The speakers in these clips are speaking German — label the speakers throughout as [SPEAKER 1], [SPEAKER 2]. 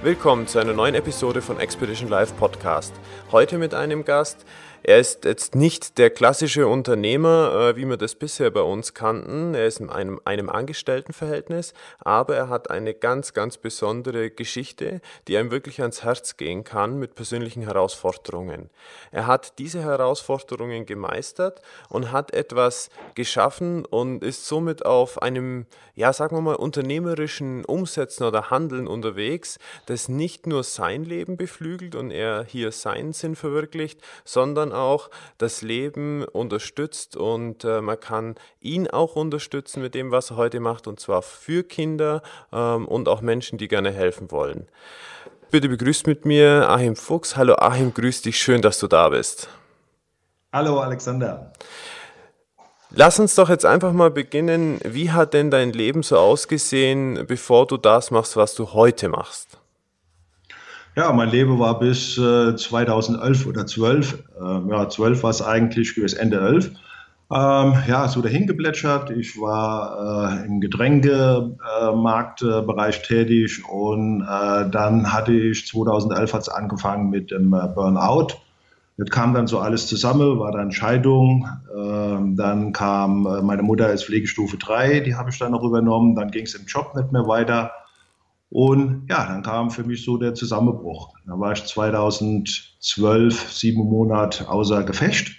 [SPEAKER 1] Willkommen zu einer neuen Episode von Expedition Live Podcast. Heute mit einem Gast, er ist jetzt nicht der klassische Unternehmer, äh, wie wir das bisher bei uns kannten. Er ist in einem, einem Angestelltenverhältnis, aber er hat eine ganz, ganz besondere Geschichte, die einem wirklich ans Herz gehen kann mit persönlichen Herausforderungen. Er hat diese Herausforderungen gemeistert und hat etwas geschaffen und ist somit auf einem, ja, sagen wir mal, unternehmerischen Umsetzen oder Handeln unterwegs, das nicht nur sein Leben beflügelt und er hier seinen Sinn verwirklicht, sondern sondern auch das Leben unterstützt und äh, man kann ihn auch unterstützen mit dem, was er heute macht und zwar für Kinder ähm, und auch Menschen, die gerne helfen wollen. Bitte begrüßt mit mir Achim Fuchs. Hallo Achim, grüß dich, schön, dass du da bist.
[SPEAKER 2] Hallo Alexander.
[SPEAKER 1] Lass uns doch jetzt einfach mal beginnen. Wie hat denn dein Leben so ausgesehen, bevor du das machst, was du heute machst?
[SPEAKER 2] Ja, mein Leben war bis äh, 2011 oder 12, äh, ja, 12 war es eigentlich, bis Ende 11. Ähm, ja, so dahin geplätschert. Ich war äh, im Getränkemarktbereich tätig und äh, dann hatte ich 2011 hat's angefangen mit dem äh, Burnout. Das kam dann so alles zusammen, war dann Scheidung, ähm, dann kam äh, meine Mutter als Pflegestufe 3, die habe ich dann noch übernommen, dann ging es im Job nicht mehr weiter. Und ja, dann kam für mich so der Zusammenbruch. Da war ich 2012, sieben Monate außer Gefecht.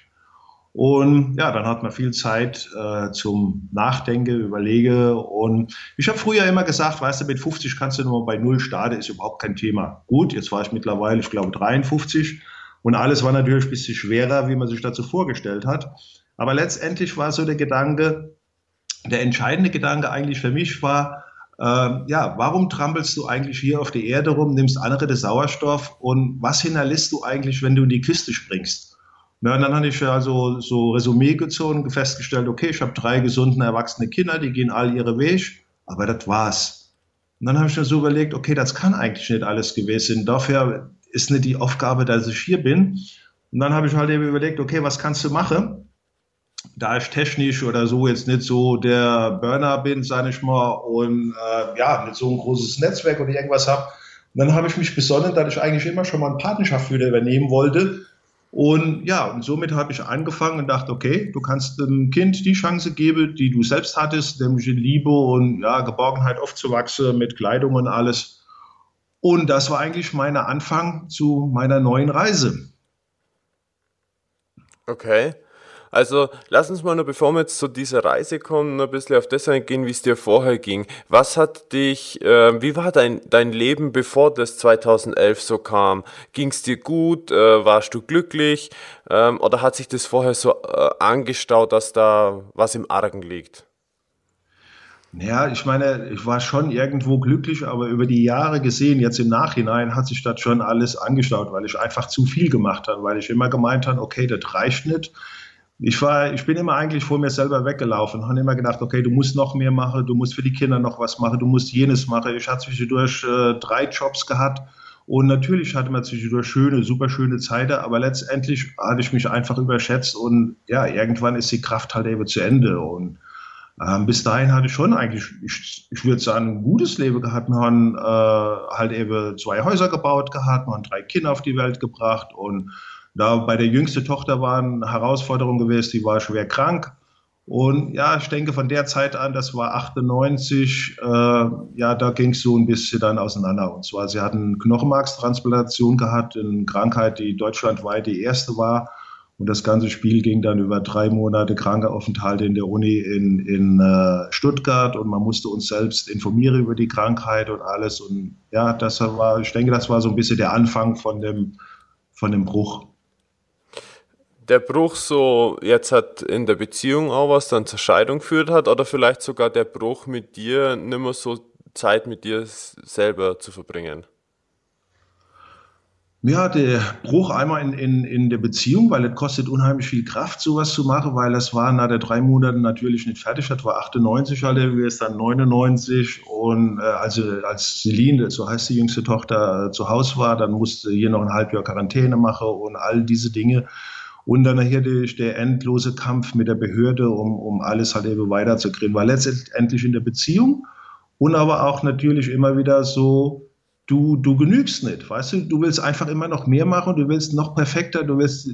[SPEAKER 2] Und ja, dann hat man viel Zeit äh, zum Nachdenken, Überlege. Und ich habe früher immer gesagt, weißt du, mit 50 kannst du nur bei Null starten, ist überhaupt kein Thema. Gut, jetzt war ich mittlerweile, ich glaube, 53. Und alles war natürlich ein bisschen schwerer, wie man sich dazu vorgestellt hat. Aber letztendlich war so der Gedanke, der entscheidende Gedanke eigentlich für mich war, ähm, ja, warum trampelst du eigentlich hier auf der Erde rum, nimmst andere den Sauerstoff und was hinterlässt du eigentlich, wenn du in die Kiste springst? Ja, und dann hatte ich also so Resümee gezogen, festgestellt, okay, ich habe drei gesunde, erwachsene Kinder, die gehen all ihre Weg, aber das war's. Und dann habe ich mir so überlegt, okay, das kann eigentlich nicht alles gewesen sein. Dafür ist nicht die Aufgabe, dass ich hier bin. Und dann habe ich halt eben überlegt, okay, was kannst du machen? Da ich technisch oder so jetzt nicht so der Burner bin, sage ich mal, und äh, ja, nicht so ein großes Netzwerk oder irgendwas habe, dann habe ich mich besonnen, dass ich eigentlich immer schon mal eine Partnerschaft wieder übernehmen wollte. Und ja, und somit habe ich angefangen und dachte, okay, du kannst dem Kind die Chance geben, die du selbst hattest, nämlich in Liebe und ja, Geborgenheit aufzuwachsen mit Kleidung und alles. Und das war eigentlich mein Anfang zu meiner neuen Reise.
[SPEAKER 1] Okay. Also lass uns mal noch, bevor wir jetzt zu dieser Reise kommen, noch ein bisschen auf das eingehen, wie es dir vorher ging. Was hat dich, äh, wie war dein, dein Leben, bevor das 2011 so kam? Ging es dir gut? Äh, warst du glücklich? Ähm, oder hat sich das vorher so äh, angestaut, dass da was im Argen liegt?
[SPEAKER 2] Ja, ich meine, ich war schon irgendwo glücklich, aber über die Jahre gesehen, jetzt im Nachhinein, hat sich das schon alles angestaut, weil ich einfach zu viel gemacht habe, weil ich immer gemeint habe, okay, das reicht nicht ich war, ich bin immer eigentlich vor mir selber weggelaufen, habe immer gedacht, okay, du musst noch mehr machen, du musst für die Kinder noch was machen, du musst jenes machen. Ich hatte zwischendurch äh, drei Jobs gehabt und natürlich hatte man zwischendurch schöne, super schöne Zeiten, aber letztendlich hatte ich mich einfach überschätzt und ja, irgendwann ist die Kraft halt eben zu Ende und ähm, bis dahin hatte ich schon eigentlich, ich, ich würde sagen, ein gutes Leben gehabt. Wir haben äh, halt eben zwei Häuser gebaut gehabt, wir haben drei Kinder auf die Welt gebracht und da bei der jüngsten Tochter war eine Herausforderung gewesen, die war schwer krank. Und ja, ich denke von der Zeit an, das war 98, äh, ja, da ging es so ein bisschen dann auseinander. Und zwar, sie hatten Knochenmarkstransplantation gehabt, eine Krankheit, die deutschlandweit die erste war. Und das ganze Spiel ging dann über drei Monate Krankenaufenthalte in der Uni in, in äh, Stuttgart und man musste uns selbst informieren über die Krankheit und alles. Und ja, das war, ich denke, das war so ein bisschen der Anfang von dem, von dem Bruch
[SPEAKER 1] der Bruch so jetzt hat in der Beziehung auch was dann zur Scheidung geführt hat oder vielleicht sogar der Bruch mit dir nicht mehr so Zeit mit dir selber zu verbringen?
[SPEAKER 2] Ja, der Bruch einmal in, in, in der Beziehung, weil es kostet unheimlich viel Kraft, sowas zu machen, weil das war nach der drei Monaten natürlich nicht fertig. Das war 98 halt, wir ist dann 99 und äh, also als Celine, so heißt die jüngste Tochter, äh, zu Hause war, dann musste hier noch ein Halbjahr Quarantäne machen und all diese Dinge. Und dann hier der, der endlose Kampf mit der Behörde, um, um alles halt eben weiterzukriegen, war letztendlich in der Beziehung und aber auch natürlich immer wieder so, du, du genügst nicht, weißt du, du willst einfach immer noch mehr machen, du willst noch perfekter, du willst,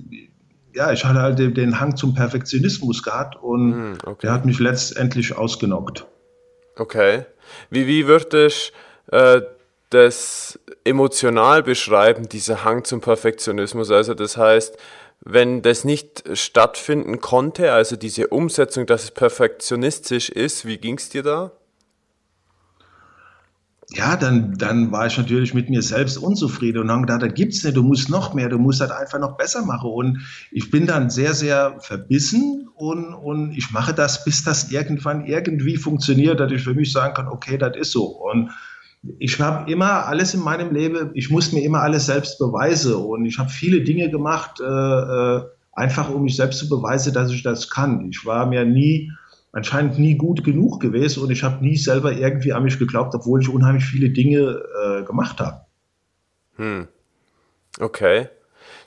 [SPEAKER 2] ja, ich hatte halt den Hang zum Perfektionismus gehabt und mm, okay. der hat mich letztendlich ausgenockt.
[SPEAKER 1] Okay. Wie, wie würdest du äh, das emotional beschreiben, dieser Hang zum Perfektionismus? Also das heißt, wenn das nicht stattfinden konnte, also diese Umsetzung, dass es perfektionistisch ist, wie ging es dir da?
[SPEAKER 2] ja, dann, dann war ich natürlich mit mir selbst unzufrieden und habe gedacht, da gibt's nicht, du musst noch mehr, du musst das einfach noch besser machen. Und ich bin dann sehr, sehr verbissen und, und ich mache das, bis das irgendwann irgendwie funktioniert, dass ich für mich sagen kann, okay, das ist so. Und ich habe immer alles in meinem Leben, ich muss mir immer alles selbst beweisen und ich habe viele Dinge gemacht, äh, äh einfach um mich selbst zu beweisen, dass ich das kann. Ich war mir nie anscheinend nie gut genug gewesen und ich habe nie selber irgendwie an mich geglaubt, obwohl ich unheimlich viele Dinge äh, gemacht habe.
[SPEAKER 1] Hm. Okay.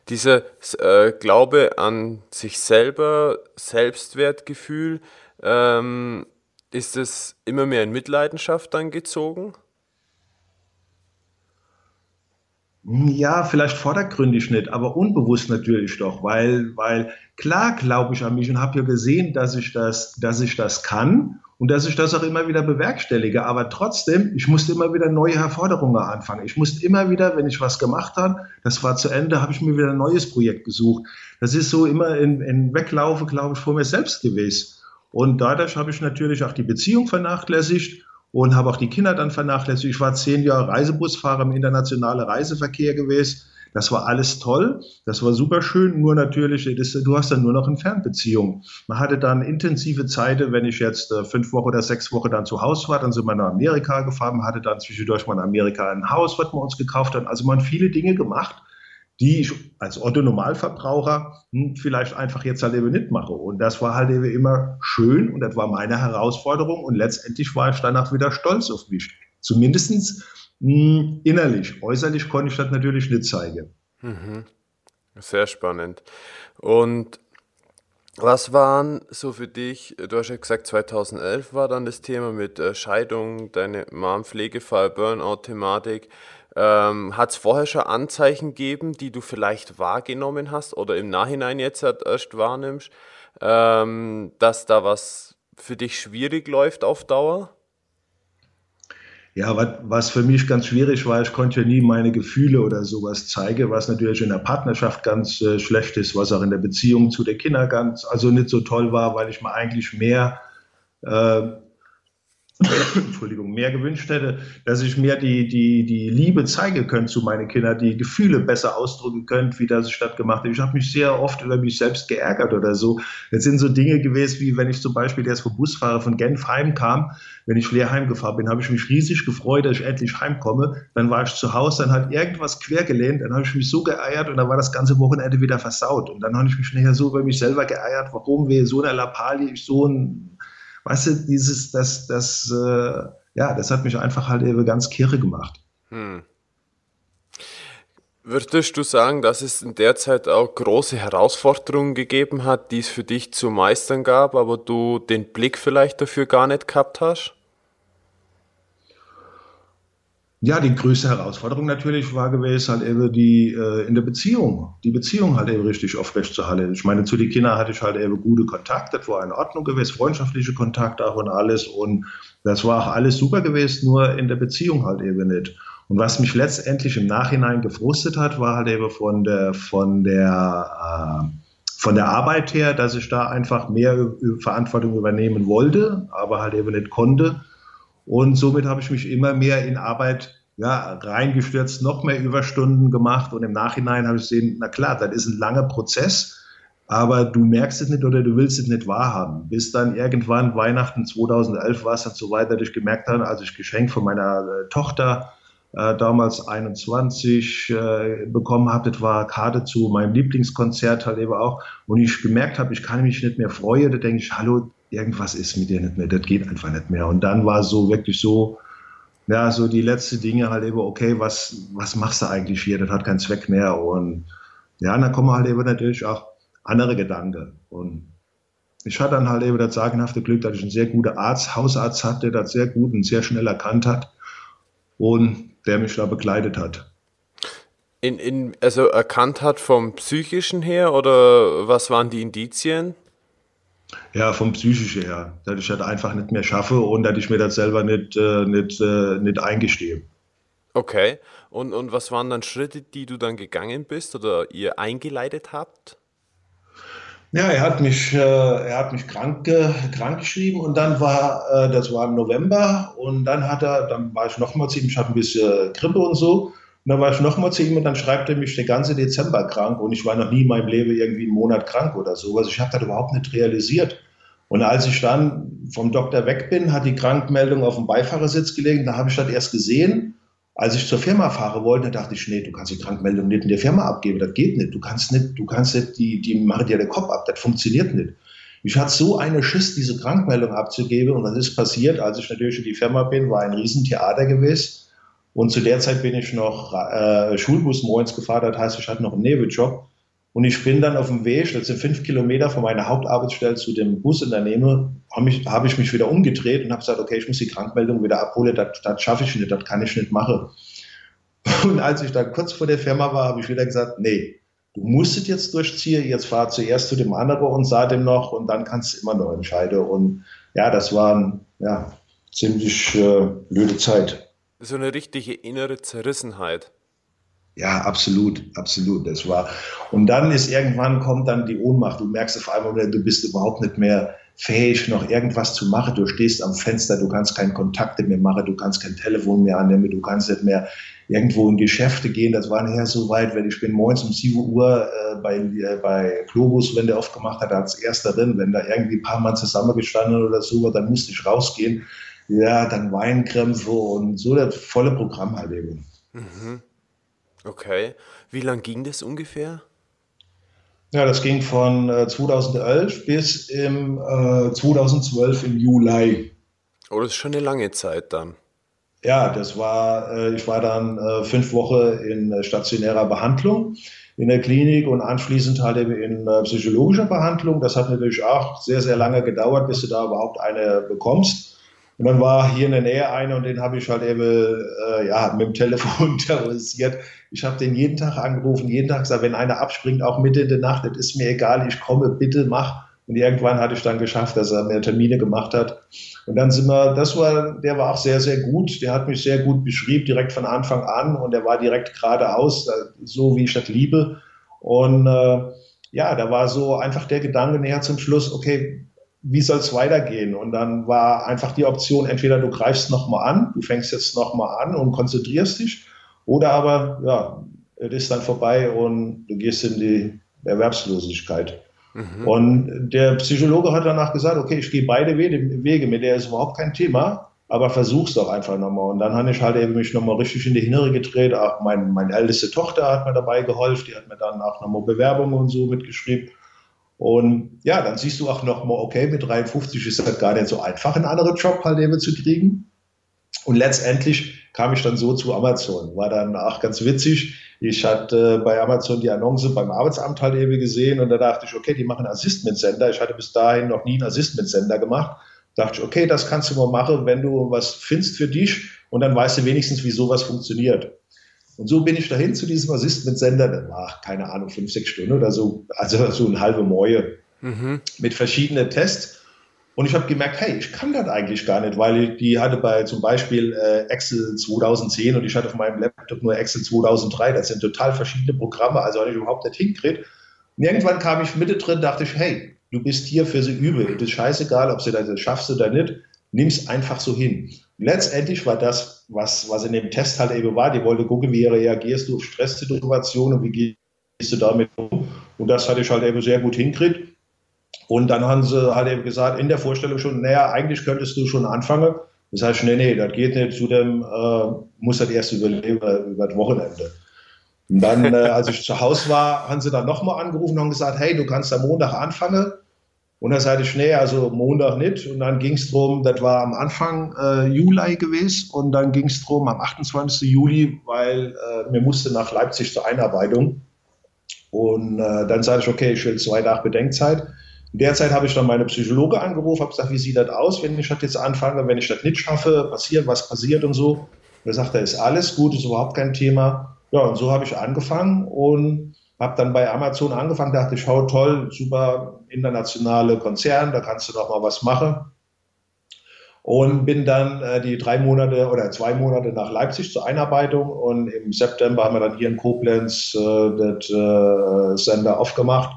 [SPEAKER 1] Dieser äh, Glaube an sich selber, Selbstwertgefühl, ähm, ist es immer mehr in Mitleidenschaft dann gezogen?
[SPEAKER 2] Ja, vielleicht vordergründig nicht, aber unbewusst natürlich doch, weil, weil klar glaube ich an mich und habe ja gesehen, dass ich das, dass ich das kann und dass ich das auch immer wieder bewerkstellige. Aber trotzdem, ich musste immer wieder neue Herausforderungen anfangen. Ich musste immer wieder, wenn ich was gemacht habe, das war zu Ende, habe ich mir wieder ein neues Projekt gesucht. Das ist so immer in, in Weglaufe, glaube ich, vor mir selbst gewesen. Und dadurch habe ich natürlich auch die Beziehung vernachlässigt und habe auch die Kinder dann vernachlässigt. Ich war zehn Jahre Reisebusfahrer im internationalen Reiseverkehr gewesen. Das war alles toll, das war super schön, nur natürlich, das, du hast dann nur noch eine Fernbeziehung. Man hatte dann intensive Zeiten, wenn ich jetzt äh, fünf Wochen oder sechs Wochen dann zu Hause war, dann sind wir nach Amerika gefahren, man hatte dann zwischendurch mal in Amerika ein Haus, was wir uns gekauft haben. Also man hat viele Dinge gemacht, die ich als Otto-Normalverbraucher hm, vielleicht einfach jetzt halt eben nicht mache. Und das war halt eben immer schön und das war meine Herausforderung und letztendlich war ich danach wieder stolz auf mich. Zumindestens hm, innerlich. Äußerlich konnte ich das natürlich nicht zeigen.
[SPEAKER 1] Mhm. Sehr spannend. Und was waren so für dich, du hast ja gesagt, 2011 war dann das Thema mit äh, Scheidung, deine Mom, Pflegefall, Burnout-Thematik. Ähm, Hat es vorher schon Anzeichen gegeben, die du vielleicht wahrgenommen hast oder im Nachhinein jetzt erst wahrnimmst, ähm, dass da was für dich schwierig läuft auf Dauer?
[SPEAKER 2] Ja, was, was für mich ganz schwierig war, ich konnte ja nie meine Gefühle oder sowas zeigen, was natürlich in der Partnerschaft ganz äh, schlecht ist, was auch in der Beziehung zu den Kindern ganz, also nicht so toll war, weil ich mir eigentlich mehr äh, Entschuldigung, mehr gewünscht hätte, dass ich mehr die, die, die Liebe zeigen könnte zu meinen Kindern, die Gefühle besser ausdrücken könnte, wie das stattgemacht hat. Ich habe mich sehr oft über mich selbst geärgert oder so. Jetzt sind so Dinge gewesen, wie wenn ich zum Beispiel erst vom Busfahrer von Genf heimkam, wenn ich leer heimgefahren bin, habe ich mich riesig gefreut, dass ich endlich heimkomme. Dann war ich zu Hause, dann hat irgendwas quergelehnt, dann habe ich mich so geeiert und dann war das ganze Wochenende wieder versaut. Und dann habe ich mich nachher so über mich selber geeiert, warum wir so eine Lappalie, ich so ein weißt du, dieses, das, das, äh, ja, das hat mich einfach halt eben ganz kirre gemacht. Hm.
[SPEAKER 1] Würdest du sagen, dass es in der Zeit auch große Herausforderungen gegeben hat, die es für dich zu meistern gab, aber du den Blick vielleicht dafür gar nicht gehabt hast?
[SPEAKER 2] Ja, die größte Herausforderung natürlich war gewesen, halt eben die äh, in der Beziehung, die Beziehung halt eben richtig aufrecht zu halten. Ich meine, zu den Kindern hatte ich halt eben gute Kontakte, das war in Ordnung gewesen, freundschaftliche Kontakte auch und alles und das war auch alles super gewesen, nur in der Beziehung halt eben nicht. Und was mich letztendlich im Nachhinein gefrustet hat, war halt eben von der, von der, äh, von der Arbeit her, dass ich da einfach mehr Verantwortung übernehmen wollte, aber halt eben nicht konnte und somit habe ich mich immer mehr in Arbeit ja, reingestürzt, noch mehr Überstunden gemacht. Und im Nachhinein habe ich gesehen, na klar, das ist ein langer Prozess, aber du merkst es nicht oder du willst es nicht wahrhaben. Bis dann irgendwann Weihnachten 2011 war es dann so weit, dass ich gemerkt habe, als ich Geschenk von meiner äh, Tochter äh, damals 21 äh, bekommen habe. Das war Karte zu meinem Lieblingskonzert halt eben auch. Und ich gemerkt habe, ich kann mich nicht mehr freuen. Da denke ich, hallo, irgendwas ist mit dir nicht mehr. Das geht einfach nicht mehr. Und dann war so wirklich so, ja, so die letzte Dinge halt eben, okay, was, was machst du eigentlich hier? Das hat keinen Zweck mehr. Und ja, dann kommen halt eben natürlich auch andere Gedanken. Und ich hatte dann halt eben das sagenhafte Glück, dass ich einen sehr guten Arzt, Hausarzt hatte, der das sehr gut und sehr schnell erkannt hat und der mich da begleitet hat.
[SPEAKER 1] In, in, also erkannt hat vom psychischen her oder was waren die Indizien?
[SPEAKER 2] Ja, vom psychischen her, dass ich das einfach nicht mehr schaffe und dass ich mir das selber nicht, äh, nicht, äh, nicht eingestehe.
[SPEAKER 1] Okay, und, und was waren dann Schritte, die du dann gegangen bist oder ihr eingeleitet habt?
[SPEAKER 2] Ja, er hat mich, äh, er hat mich krank, äh, krank geschrieben und dann war, äh, das war im November und dann hat er, dann war ich nochmal ihm, ich hatte ein bisschen Grippe und so. Und dann war ich nochmal zu ihm und dann schreibt er mich den ganzen Dezember krank und ich war noch nie in meinem Leben irgendwie einen Monat krank oder so. Also ich habe das überhaupt nicht realisiert. Und als ich dann vom Doktor weg bin, hat die Krankmeldung auf dem Beifahrersitz gelegen, da habe ich das erst gesehen als ich zur Firma fahren wollte, dachte ich, nee, du kannst die Krankmeldung nicht in der Firma abgeben, das geht nicht. Du kannst nicht, du kannst nicht, die, die machen dir den Kopf ab, das funktioniert nicht. Ich hatte so eine Schiss, diese Krankmeldung abzugeben und das ist passiert, als ich natürlich in die Firma bin, war ein Riesentheater gewesen. Und zu der Zeit bin ich noch äh, Schulbus morgens gefahren, das heißt, ich hatte noch einen Nebenjob. Und ich bin dann auf dem Weg, das sind fünf Kilometer von meiner Hauptarbeitsstelle zu dem Bus in der Nähe, habe ich, hab ich mich wieder umgedreht und habe gesagt, okay, ich muss die Krankmeldung wieder abholen, das, das schaffe ich nicht, das kann ich nicht machen. Und als ich dann kurz vor der Firma war, habe ich wieder gesagt, nee, du musst es jetzt durchziehen, jetzt fahr zuerst zu dem anderen und sah dem noch und dann kannst du immer noch entscheiden. Und ja, das war ja, ziemlich äh, blöde Zeit.
[SPEAKER 1] So eine richtige innere Zerrissenheit.
[SPEAKER 2] Ja, absolut, absolut. Das war. Und dann ist irgendwann kommt dann die Ohnmacht. Du merkst auf einmal, du bist überhaupt nicht mehr fähig, noch irgendwas zu machen. Du stehst am Fenster, du kannst keine Kontakte mehr machen, du kannst kein Telefon mehr annehmen, du kannst nicht mehr irgendwo in Geschäfte gehen. Das war nachher so weit, wenn ich bin morgens um 7 Uhr äh, bei, äh, bei Globus, wenn der aufgemacht hat, als erster drin, wenn da irgendwie ein paar Mann zusammengestanden oder so, dann musste ich rausgehen. Ja, dann Weinkrämpfe und so das volle Programm halt eben. Mhm.
[SPEAKER 1] Okay. Wie lang ging das ungefähr?
[SPEAKER 2] Ja, das ging von äh, 2011 bis im äh, 2012 im Juli.
[SPEAKER 1] Oh, das ist schon eine lange Zeit dann.
[SPEAKER 2] Ja, das war, äh, ich war dann äh, fünf Wochen in äh, stationärer Behandlung in der Klinik und anschließend halt eben in äh, psychologischer Behandlung. Das hat natürlich auch sehr, sehr lange gedauert, bis du da überhaupt eine bekommst. Und dann war hier in der Nähe einer und den habe ich halt eben äh, ja, mit dem Telefon terrorisiert. Ich habe den jeden Tag angerufen, jeden Tag gesagt, wenn einer abspringt, auch Mitte in der Nacht, das ist mir egal, ich komme, bitte mach. Und irgendwann hatte ich dann geschafft, dass er mir Termine gemacht hat. Und dann sind wir, das war, der war auch sehr, sehr gut. Der hat mich sehr gut beschrieben, direkt von Anfang an. Und der war direkt geradeaus, so wie ich das liebe. Und äh, ja, da war so einfach der Gedanke näher zum Schluss, okay, wie soll es weitergehen? Und dann war einfach die Option, entweder du greifst nochmal an, du fängst jetzt nochmal an und konzentrierst dich, oder aber, ja, es ist dann vorbei und du gehst in die Erwerbslosigkeit. Mhm. Und der Psychologe hat danach gesagt, okay, ich gehe beide Wege, mit der ist überhaupt kein Thema, aber versuch's doch einfach nochmal. Und dann habe ich halt eben mich nochmal richtig in die Innere gedreht. Auch mein, meine älteste Tochter hat mir dabei geholfen, die hat mir dann auch nochmal Bewerbungen und so mitgeschrieben. Und ja, dann siehst du auch nochmal, okay, mit 53 ist das gar nicht so einfach, einen anderen Job halt eben zu kriegen. Und letztendlich kam ich dann so zu Amazon. War dann auch ganz witzig. Ich hatte bei Amazon die Annonce beim Arbeitsamt halt eben gesehen und da dachte ich, okay, die machen Assistment-Sender. Ich hatte bis dahin noch nie einen Assistment-Sender gemacht. Da dachte ich, okay, das kannst du mal machen, wenn du was findest für dich und dann weißt du wenigstens, wie sowas funktioniert. Und so bin ich dahin zu diesem Assistent-Sender, das war, keine Ahnung, fünf, sechs Stunden oder so, also so eine halbe Mäue mhm. mit verschiedenen Tests. Und ich habe gemerkt, hey, ich kann das eigentlich gar nicht, weil ich, die hatte bei zum Beispiel äh, Excel 2010 und ich hatte auf meinem Laptop nur Excel 2003. Das sind total verschiedene Programme, also habe ich überhaupt nicht hingekriegt. Und irgendwann kam ich Mitte drin, dachte ich, hey, du bist hier für sie übel. Es ist scheißegal, ob sie das schaffst oder nicht. Nimm es einfach so hin letztendlich war das, was, was in dem Test halt eben war, die wollte gucken, wie reagierst du auf Stresssituationen, wie gehst du damit um. Und das hatte ich halt eben sehr gut hinkriegt. Und dann haben sie halt eben gesagt, in der Vorstellung schon, naja, eigentlich könntest du schon anfangen, Das heißt, nee, nee, das geht nicht, zu dem äh, muss das erst überleben über das Wochenende. Und dann, äh, als ich zu Hause war, haben sie dann nochmal angerufen und haben gesagt, hey, du kannst am Montag anfangen. Und dann sagte ich, nee, also Montag nicht. Und dann ging es darum, das war am Anfang äh, Juli gewesen. Und dann ging es darum, am 28. Juli, weil äh, wir mussten nach Leipzig zur Einarbeitung. Und äh, dann sagte ich, okay, ich will zwei Tage Bedenkzeit. In der Zeit habe ich dann meine Psychologe angerufen, habe gesagt, wie sieht das aus, wenn ich das jetzt anfange, wenn ich das nicht schaffe, passiert, was passiert und so. Und er sagt, da ist alles gut, ist überhaupt kein Thema. Ja, und so habe ich angefangen und habe dann bei Amazon angefangen, dachte schau toll, super internationale Konzern, da kannst du doch mal was machen. Und bin dann äh, die drei Monate oder zwei Monate nach Leipzig zur Einarbeitung und im September haben wir dann hier in Koblenz äh, das äh, Sender aufgemacht.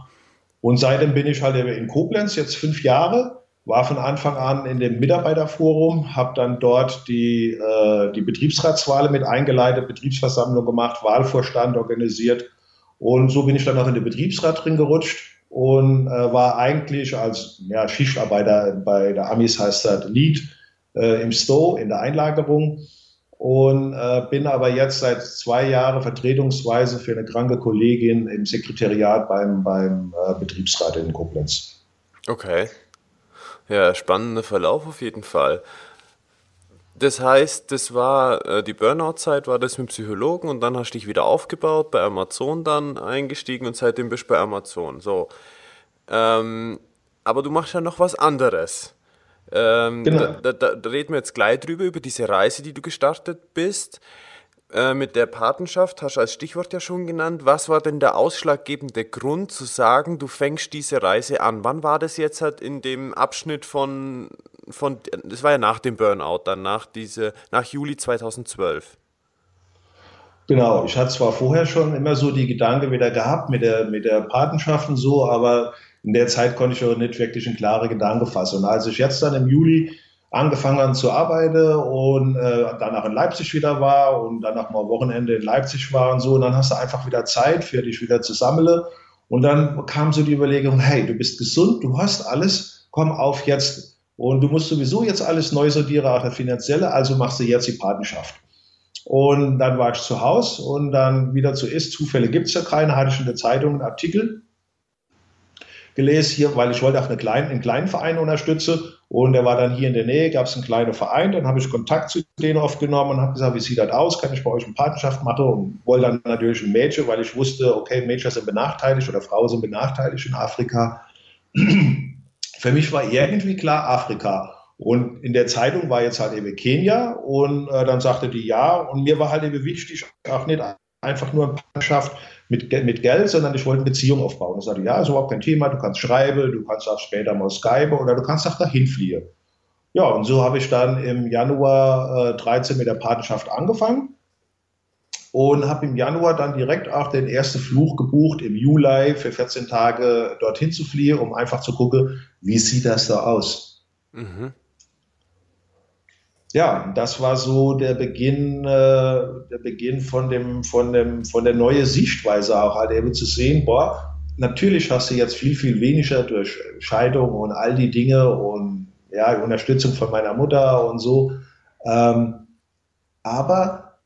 [SPEAKER 2] Und seitdem bin ich halt in Koblenz, jetzt fünf Jahre, war von Anfang an in dem Mitarbeiterforum, habe dann dort die, äh, die Betriebsratswahl mit eingeleitet, Betriebsversammlung gemacht, Wahlvorstand organisiert und so bin ich dann auch in den Betriebsrat drin gerutscht und äh, war eigentlich als ja, Schichtarbeiter bei der Amis heißt das Lead äh, im Stow in der Einlagerung und äh, bin aber jetzt seit zwei Jahren vertretungsweise für eine kranke Kollegin im Sekretariat beim, beim äh, Betriebsrat in Koblenz.
[SPEAKER 1] Okay. Ja, spannender Verlauf auf jeden Fall. Das heißt, das war äh, die Burnout-Zeit, war das mit Psychologen und dann hast du dich wieder aufgebaut, bei Amazon dann eingestiegen und seitdem bist du bei Amazon. So. Ähm, aber du machst ja noch was anderes. Ähm, genau. da, da, da, reden wir jetzt gleich drüber, über diese Reise, die du gestartet bist. Äh, mit der Patenschaft hast du als Stichwort ja schon genannt. Was war denn der ausschlaggebende Grund zu sagen, du fängst diese Reise an? Wann war das jetzt halt in dem Abschnitt von, von das war ja nach dem Burnout, dann nach, diese, nach Juli 2012?
[SPEAKER 2] Genau, ich hatte zwar vorher schon immer so die Gedanken wieder gehabt mit der, mit der Patenschaft und so, aber in der Zeit konnte ich auch nicht wirklich einen klaren Gedanke fassen. Und als ich jetzt dann im Juli angefangen habe zu arbeiten und äh, danach in Leipzig wieder war und danach mal Wochenende in Leipzig war und so, und dann hast du einfach wieder Zeit für dich wieder zu sammeln. Und dann kam so die Überlegung, hey, du bist gesund, du hast alles, komm auf jetzt. Und du musst sowieso jetzt alles neu sortieren, auch das Finanzielle, also machst du jetzt die Patenschaft. Und dann war ich zu Hause und dann wieder zu ist, Zufälle gibt es ja keine, hatte ich in der Zeitung einen Artikel gelesen hier, weil ich wollte auch eine kleine, einen kleinen Verein unterstützen. Und der war dann hier in der Nähe, gab es einen kleinen Verein, dann habe ich Kontakt zu denen aufgenommen und habe gesagt, wie sieht das aus, kann ich bei euch eine Partnerschaft machen? Und wollte dann natürlich ein Mädchen, weil ich wusste, okay, Mädchen sind benachteiligt oder Frauen sind benachteiligt in Afrika. Für mich war irgendwie klar Afrika. Und in der Zeitung war jetzt halt eben Kenia und äh, dann sagte die ja und mir war halt eben wichtig, auch nicht einfach nur eine Partnerschaft mit, mit Geld, sondern ich wollte eine Beziehung aufbauen. Ich sagte, ja, ist überhaupt kein Thema, du kannst schreiben, du kannst auch später mal Skype oder du kannst auch dahin fliehen. Ja, und so habe ich dann im Januar äh, 13 mit der Patenschaft angefangen und habe im Januar dann direkt auch den ersten Fluch gebucht, im Juli für 14 Tage dorthin zu fliehen, um einfach zu gucken, wie sieht das da aus. Mhm ja, das war so der Beginn, äh, der Beginn von dem, von dem, von der neuen Sichtweise auch halt eben zu sehen, boah, natürlich hast du jetzt viel, viel weniger durch Scheidung und all die Dinge und ja, Unterstützung von meiner Mutter und so. Ähm, aber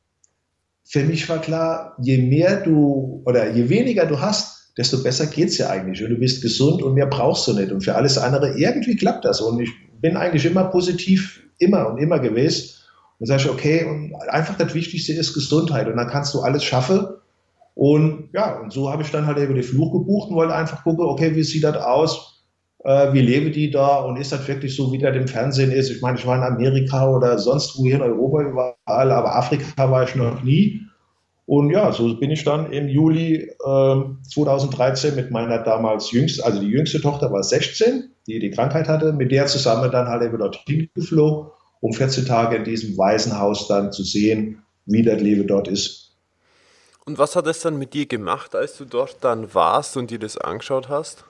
[SPEAKER 2] für mich war klar, je mehr du oder je weniger du hast, desto besser geht's ja eigentlich. Und du bist gesund und mehr brauchst du nicht. Und für alles andere, irgendwie klappt das. Und ich bin eigentlich immer positiv immer und immer gewesen. Und ich, okay, und einfach das Wichtigste ist Gesundheit und dann kannst du alles schaffen. Und ja, und so habe ich dann halt über den Fluch gebucht und wollte einfach gucken, okay, wie sieht das aus? Äh, wie lebe die da? Und ist das wirklich so, wie das im Fernsehen ist? Ich meine, ich war in Amerika oder sonst wo hier in Europa überall, aber Afrika war ich noch nie. Und ja, so bin ich dann im Juli äh, 2013 mit meiner damals jüngsten, also die jüngste Tochter war 16, die die Krankheit hatte, mit der zusammen dann halt eben dorthin geflogen, um 14 Tage in diesem Waisenhaus dann zu sehen, wie das Leben dort ist.
[SPEAKER 1] Und was hat es dann mit dir gemacht, als du dort dann warst und dir das angeschaut hast?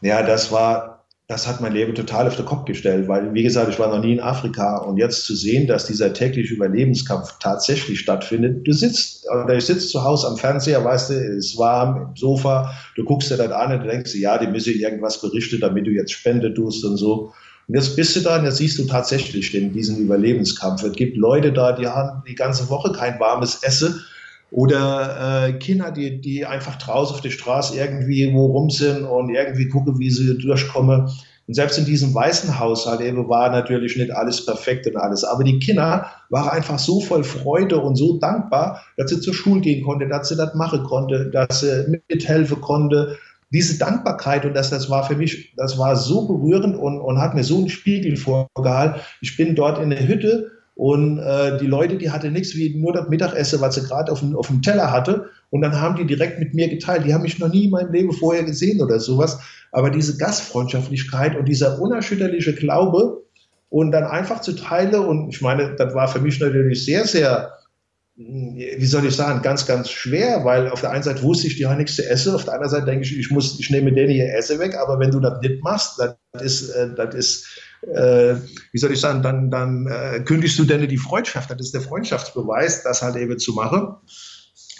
[SPEAKER 2] Ja, das war das hat mein Leben total auf den Kopf gestellt, weil, wie gesagt, ich war noch nie in Afrika und jetzt zu sehen, dass dieser tägliche Überlebenskampf tatsächlich stattfindet. Du sitzt, oder ich sitze zu Hause am Fernseher, weißt du, es ist warm im Sofa, du guckst dir das an und denkst, ja, die müssen irgendwas berichten, damit du jetzt Spende tust und so. Und jetzt bist du da und jetzt siehst du tatsächlich den, diesen Überlebenskampf. Es gibt Leute da, die haben die ganze Woche kein warmes Essen oder äh, Kinder, die, die einfach draußen auf der Straße irgendwie wo rum sind und irgendwie gucken, wie sie durchkommen. Und selbst in diesem weißen Haushalt eben war natürlich nicht alles perfekt und alles. Aber die Kinder waren einfach so voll Freude und so dankbar, dass sie zur Schule gehen konnte, dass sie das machen konnte, dass sie mithelfen konnte. Diese Dankbarkeit und das, das war für mich, das war so berührend und, und hat mir so einen Spiegel vorgehalten. Ich bin dort in der Hütte und äh, die Leute, die hatten nichts wie nur das Mittagessen, was sie gerade auf, auf dem Teller hatte. Und dann haben die direkt mit mir geteilt. Die haben mich noch nie in meinem Leben vorher gesehen oder sowas. Aber diese Gastfreundschaftlichkeit und dieser unerschütterliche Glaube und dann einfach zu teilen. Und ich meine, das war für mich natürlich sehr, sehr, wie soll ich sagen, ganz, ganz schwer, weil auf der einen Seite wusste ich, die haben nichts zu essen. Auf der anderen Seite denke ich, ich muss, ich nehme denen ihr Essen weg. Aber wenn du das nicht machst, das ist, äh, das ist, äh, wie soll ich sagen, dann, dann äh, kündigst du denn die Freundschaft. Das ist der Freundschaftsbeweis, das halt eben zu machen.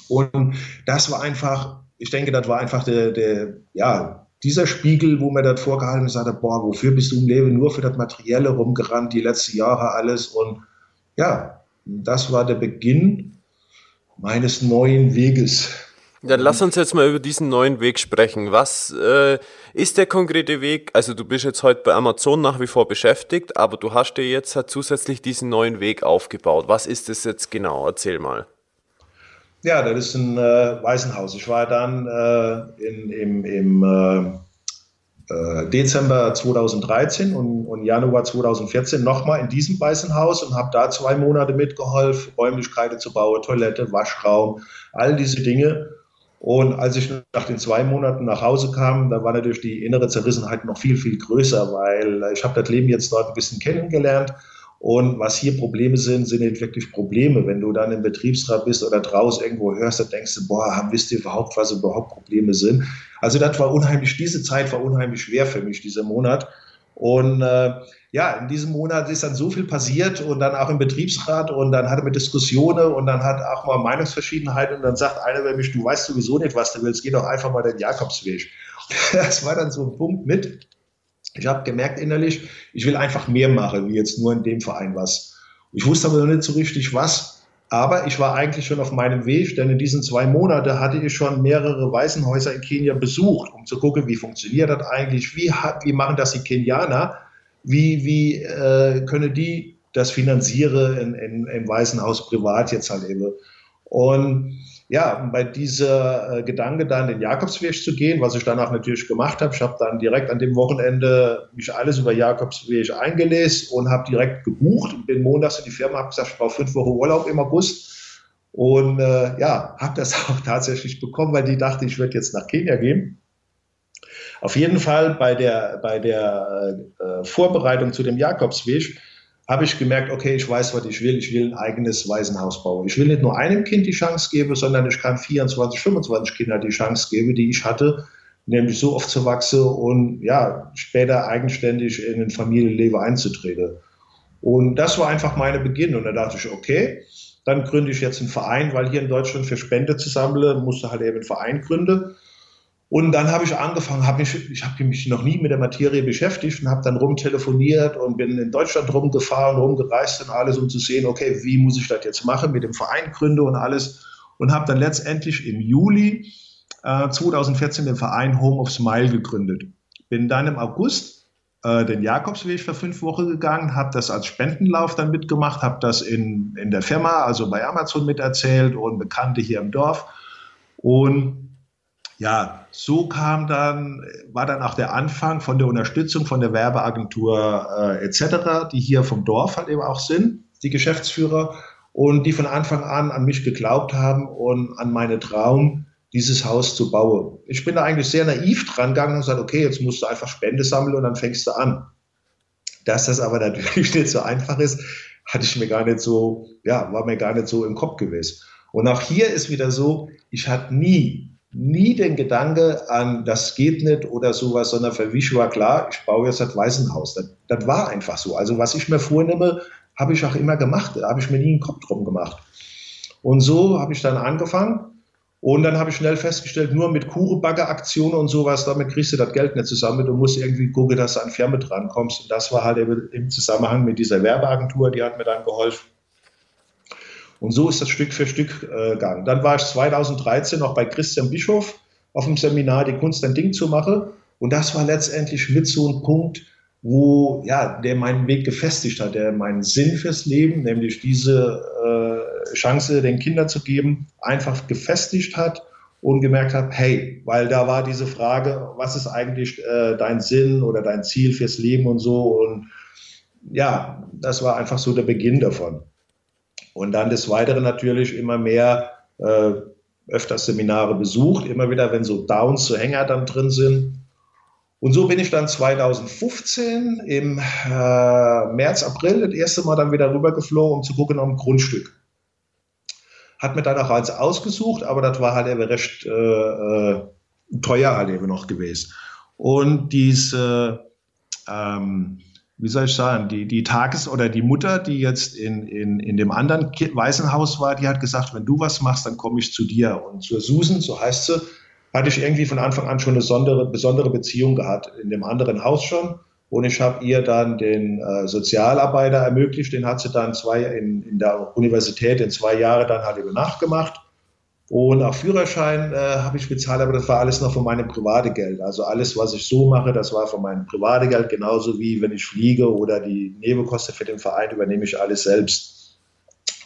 [SPEAKER 2] Und das war einfach, ich denke, das war einfach der, der ja, dieser Spiegel, wo mir das vorgehalten ist, sagte, boah, wofür bist du im Leben nur für das Materielle rumgerannt, die letzten Jahre alles. Und ja, das war der Beginn meines neuen Weges.
[SPEAKER 1] Dann lass uns jetzt mal über diesen neuen Weg sprechen. Was äh, ist der konkrete Weg? Also du bist jetzt heute bei Amazon nach wie vor beschäftigt, aber du hast dir jetzt halt zusätzlich diesen neuen Weg aufgebaut. Was ist das jetzt genau? Erzähl mal.
[SPEAKER 2] Ja, das ist ein äh, Waisenhaus. Ich war dann äh, in, im, im äh, Dezember 2013 und, und Januar 2014 nochmal in diesem Waisenhaus und habe da zwei Monate mitgeholfen, Räumlichkeiten zu bauen, Toilette, Waschraum, all diese Dinge. Und als ich nach den zwei Monaten nach Hause kam, da war natürlich die innere Zerrissenheit noch viel, viel größer, weil ich habe das Leben jetzt dort ein bisschen kennengelernt. Und was hier Probleme sind, sind nicht wirklich Probleme. Wenn du dann im Betriebsrat bist oder draußen irgendwo hörst, dann denkst du, boah, wisst ihr überhaupt, was überhaupt Probleme sind? Also das war unheimlich, diese Zeit war unheimlich schwer für mich, dieser Monat. Und äh, ja, in diesem Monat ist dann so viel passiert und dann auch im Betriebsrat und dann hatte man Diskussionen und dann hat auch mal Meinungsverschiedenheit und dann sagt einer bei mich, du weißt sowieso nicht, was du willst, geh doch einfach mal den Jakobsweg. Das war dann so ein Punkt mit. Ich habe gemerkt innerlich, ich will einfach mehr machen, wie jetzt nur in dem Verein was. Ich wusste aber noch nicht so richtig was, aber ich war eigentlich schon auf meinem Weg, denn in diesen zwei Monaten hatte ich schon mehrere Waisenhäuser in Kenia besucht, um zu gucken, wie funktioniert das eigentlich, wie, wie machen das die Kenianer wie, wie äh, können die das finanzieren in, in, im Waisenhaus privat jetzt halt eben. Und ja, bei dieser äh, Gedanke dann den Jakobsweg zu gehen, was ich danach natürlich gemacht habe, ich habe dann direkt an dem Wochenende mich alles über Jakobsweg eingelesen und habe direkt gebucht und bin montags in die Firma, habe gesagt, ich brauche fünf Wochen Urlaub im August. Und äh, ja, habe das auch tatsächlich bekommen, weil die dachte, ich würde jetzt nach Kenia gehen. Auf jeden Fall bei der, bei der äh, Vorbereitung zu dem Jakobsweg habe ich gemerkt, okay, ich weiß, was ich will. Ich will ein eigenes Waisenhaus bauen. Ich will nicht nur einem Kind die Chance geben, sondern ich kann 24, 25 Kinder die Chance geben, die ich hatte, nämlich so oft zu wachsen und ja, später eigenständig in ein Familienleben einzutreten. Und das war einfach meine Beginn. Und da dachte ich, okay, dann gründe ich jetzt einen Verein, weil hier in Deutschland für Spende zu sammeln, musste halt eben einen Verein gründen. Und dann habe ich angefangen, hab mich, ich habe mich noch nie mit der Materie beschäftigt und habe dann rumtelefoniert und bin in Deutschland rumgefahren, rumgereist und alles, um zu sehen, okay, wie muss ich das jetzt machen mit dem Verein gründe und alles. Und habe dann letztendlich im Juli äh, 2014 den Verein Home of Smile gegründet. Bin dann im August äh, den Jakobsweg für fünf Wochen gegangen, habe das als Spendenlauf dann mitgemacht, habe das in, in der Firma, also bei Amazon miterzählt und Bekannte hier im Dorf. Und ja, so kam dann, war dann auch der Anfang von der Unterstützung von der Werbeagentur äh, etc., die hier vom Dorf halt eben auch sind, die Geschäftsführer, und die von Anfang an an mich geglaubt haben und an meine Traum, dieses Haus zu bauen. Ich bin da eigentlich sehr naiv dran gegangen und gesagt, okay, jetzt musst du einfach Spende sammeln und dann fängst du an. Dass das aber natürlich nicht so einfach ist, hatte ich mir gar nicht so, ja, war mir gar nicht so im Kopf gewesen. Und auch hier ist wieder so, ich hatte nie nie den Gedanke an, das geht nicht oder sowas, sondern für mich war klar, ich baue jetzt das Waisenhaus. Das, das war einfach so. Also was ich mir vornehme, habe ich auch immer gemacht. Da habe ich mir nie einen Kopf drum gemacht. Und so habe ich dann angefangen Und dann habe ich schnell festgestellt, nur mit Kuchenbagger-Aktionen und sowas, damit kriegst du das Geld nicht zusammen. Du musst irgendwie gucken, dass du an Firmen drankommst. Und das war halt im Zusammenhang mit dieser Werbeagentur, die hat mir dann geholfen. Und so ist das Stück für Stück äh, gegangen. Dann war ich 2013 noch bei Christian Bischof auf dem Seminar, die Kunst ein Ding zu machen. Und das war letztendlich mit so ein Punkt, wo, ja, der meinen Weg gefestigt hat, der meinen Sinn fürs Leben, nämlich diese äh, Chance den Kindern zu geben, einfach gefestigt hat und gemerkt hat, hey, weil da war diese Frage, was ist eigentlich äh, dein Sinn oder dein Ziel fürs Leben und so. Und ja, das war einfach so der Beginn davon. Und dann des Weiteren natürlich immer mehr äh, öfters Seminare besucht, immer wieder, wenn so Downs, so Hänger dann drin sind, und so bin ich dann 2015 im äh, März, April das erste Mal dann wieder rübergeflogen, um zu gucken um ein Grundstück. Hat mir dann auch eins ausgesucht, aber das war halt eben recht äh, äh, teuer halt eben noch gewesen. Und diese, ähm, wie soll ich sagen, die, die Tages- oder die Mutter, die jetzt in, in, in dem anderen Waisenhaus war, die hat gesagt, wenn du was machst, dann komme ich zu dir. Und zur Susan, so heißt sie, hatte ich irgendwie von Anfang an schon eine besondere, besondere Beziehung gehabt, in dem anderen Haus schon. Und ich habe ihr dann den äh, Sozialarbeiter ermöglicht, den hat sie dann zwei in, in der Universität in zwei Jahren dann halt über Nacht gemacht. Und auch Führerschein äh, habe ich bezahlt, aber das war alles noch von meinem privaten Geld. Also alles, was ich so mache, das war von meinem privaten Geld, genauso wie wenn ich fliege oder die Nebenkosten für den Verein übernehme ich alles selbst.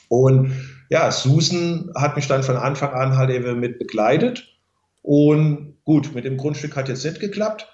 [SPEAKER 2] Und ja, Susan hat mich dann von Anfang an halt eben mit begleitet. Und gut, mit dem Grundstück hat jetzt nicht geklappt.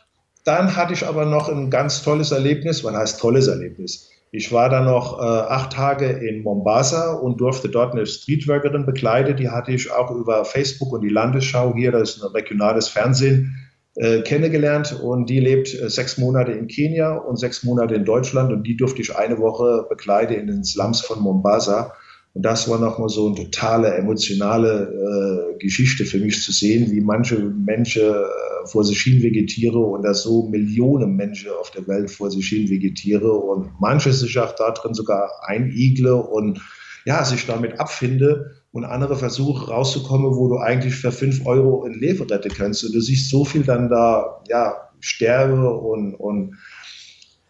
[SPEAKER 2] Dann hatte ich aber noch ein ganz tolles Erlebnis. Was heißt tolles Erlebnis? Ich war dann noch äh, acht Tage in Mombasa und durfte dort eine Streetworkerin begleiten. Die hatte ich auch über Facebook und die Landesschau hier, das ist ein regionales Fernsehen, äh, kennengelernt. Und die lebt äh, sechs Monate in Kenia und sechs Monate in Deutschland. Und die durfte ich eine Woche begleiten in den Slums von Mombasa. Und das war nochmal so eine totale emotionale äh, Geschichte für mich zu sehen, wie manche Menschen äh, vor sich hin vegetieren und dass so Millionen Menschen auf der Welt vor sich hin vegetieren und manche sich auch da drin sogar einigle und ja, sich damit abfinde und andere versuchen rauszukommen, wo du eigentlich für fünf Euro in Leben retten kannst. Und du siehst so viel dann da, ja, sterbe und, und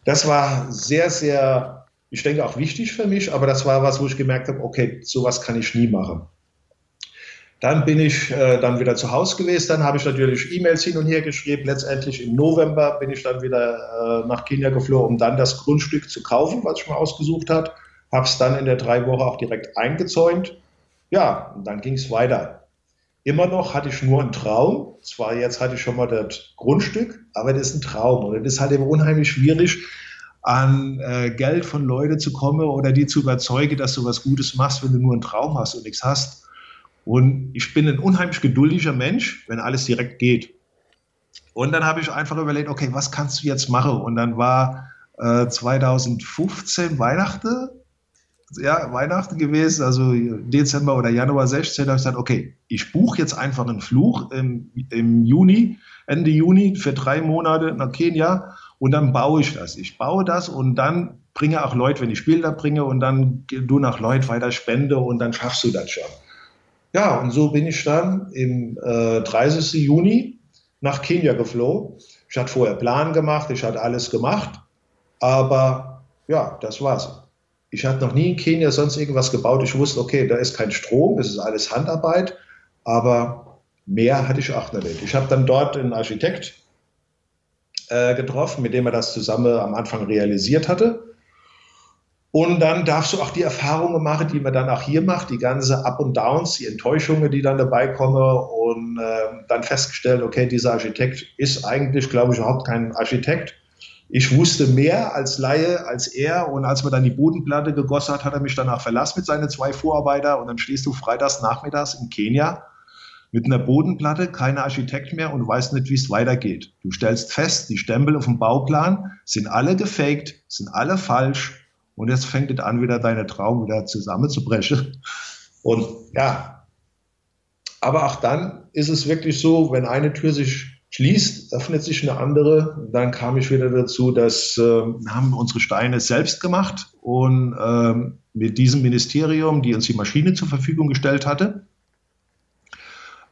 [SPEAKER 2] das war sehr, sehr ich denke auch wichtig für mich, aber das war was, wo ich gemerkt habe, okay, sowas kann ich nie machen. Dann bin ich äh, dann wieder zu Hause gewesen, dann habe ich natürlich E-Mails hin und her geschrieben. Letztendlich im November bin ich dann wieder äh, nach Kenia geflogen, um dann das Grundstück zu kaufen, was ich mir ausgesucht habe. Habe es dann in der drei Wochen auch direkt eingezäunt. Ja, und dann ging es weiter. Immer noch hatte ich nur einen Traum. Zwar jetzt hatte ich schon mal das Grundstück, aber das ist ein Traum. Und das ist halt eben unheimlich schwierig, an äh, Geld von Leuten zu kommen oder die zu überzeugen, dass du was Gutes machst, wenn du nur einen Traum hast und nichts hast. Und ich bin ein unheimlich geduldiger Mensch, wenn alles direkt geht. Und dann habe ich einfach überlegt, okay, was kannst du jetzt machen? Und dann war äh, 2015 Weihnachten, ja, Weihnachten gewesen, also Dezember oder Januar 16, da habe ich gesagt, okay, ich buche jetzt einfach einen Fluch im, im Juni, Ende Juni für drei Monate nach Kenia und dann baue ich das. Ich baue das und dann bringe auch Leute, wenn ich Bilder bringe und dann du nach Leute weiter spende und dann schaffst du das schon. Ja, und so bin ich dann im äh, 30. Juni nach Kenia geflogen. Ich hatte vorher Plan gemacht, ich hatte alles gemacht, aber ja, das war's. Ich hatte noch nie in Kenia sonst irgendwas gebaut. Ich wusste, okay, da ist kein Strom, das ist alles Handarbeit, aber mehr hatte ich auch nicht. Ich habe dann dort einen Architekt äh, getroffen, mit dem er das zusammen am Anfang realisiert hatte. Und dann darfst du auch die Erfahrungen machen, die man dann auch hier macht, die ganze Up und Downs, die Enttäuschungen, die dann dabei kommen und äh, dann festgestellt, okay, dieser Architekt ist eigentlich, glaube ich, überhaupt kein Architekt. Ich wusste mehr als Laie, als er und als man dann die Bodenplatte gegossen hat, hat er mich danach verlassen mit seinen zwei Vorarbeiter und dann stehst du freitags nachmittags in Kenia mit einer Bodenplatte, keiner Architekt mehr und weiß nicht, wie es weitergeht. Du stellst fest, die Stempel auf dem Bauplan sind alle gefaked, sind alle falsch und jetzt fängt es an, wieder deine Traum wieder zusammenzubrechen. Und ja, aber auch dann ist es wirklich so, wenn eine Tür sich schließt, öffnet sich eine andere. Dann kam ich wieder dazu, dass äh, wir haben unsere Steine selbst gemacht und äh, mit diesem Ministerium, die uns die Maschine zur Verfügung gestellt hatte,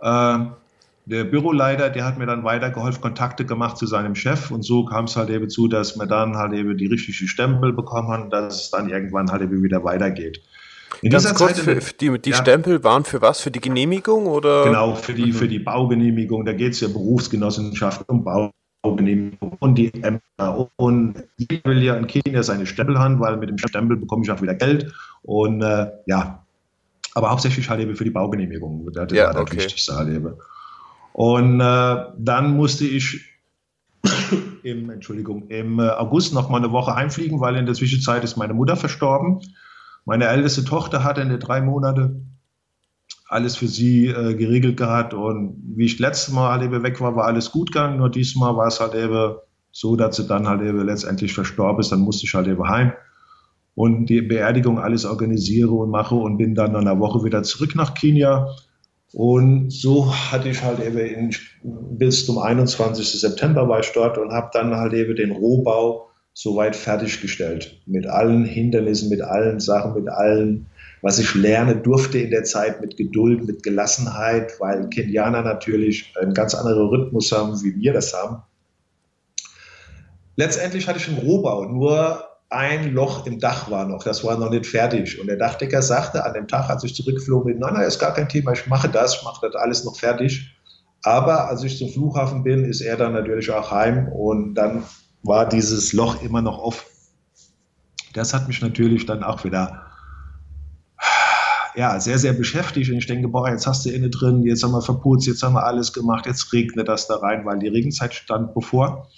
[SPEAKER 2] Äh, der Büroleiter, der hat mir dann weitergeholfen, Kontakte gemacht zu seinem Chef und so kam es halt eben zu, dass wir dann halt eben die richtige Stempel bekommen haben, dass es dann irgendwann halt eben wieder weitergeht.
[SPEAKER 1] In Ganz kurz, Zeit, für, für die, die ja, Stempel waren für was? Für die Genehmigung oder?
[SPEAKER 2] Genau, für die, mhm. für die Baugenehmigung. Da geht es ja Berufsgenossenschaft um Baugenehmigung und die Ämter. Und ich will ja in Kenia seine Stempel haben, weil mit dem Stempel bekomme ich auch wieder Geld. Und äh, ja, aber hauptsächlich halt eben für die Baugenehmigung. Das ja, war das okay. Wichtigste halt eben. Und äh, dann musste ich im, Entschuldigung, im äh, August noch mal eine Woche heimfliegen, weil in der Zwischenzeit ist meine Mutter verstorben. Meine älteste Tochter hatte in den drei Monate alles für sie äh, geregelt gehabt und wie ich letztes Mal halt eben weg war, war alles gut gegangen, nur diesmal war es halt eben so, dass sie dann halt eben letztendlich verstorben ist, dann musste ich halt eben heim und die Beerdigung alles organisiere und mache und bin dann nach einer Woche wieder zurück nach Kenia und so hatte ich halt eben bis zum 21. September war ich dort und habe dann halt eben den Rohbau soweit fertiggestellt. Mit allen Hindernissen, mit allen Sachen, mit allen, was ich lernen durfte in der Zeit, mit Geduld, mit Gelassenheit, weil Kenianer natürlich einen ganz anderen Rhythmus haben, wie wir das haben. Letztendlich hatte ich einen Rohbau, nur ein Loch im Dach war noch, das war noch nicht fertig. Und der Dachdecker sagte an dem Tag, als ich zurückflog, mit, nein, nein, ist gar kein Thema, ich mache das, ich mache das alles noch fertig. Aber als ich zum Flughafen bin, ist er dann natürlich auch heim und dann war dieses Loch immer noch offen. Das hat mich natürlich dann auch wieder ja, sehr, sehr beschäftigt. Und ich denke, boah, jetzt hast du inne drin, jetzt haben wir verputzt, jetzt haben wir alles gemacht, jetzt regnet das da rein, weil die Regenzeit stand bevor.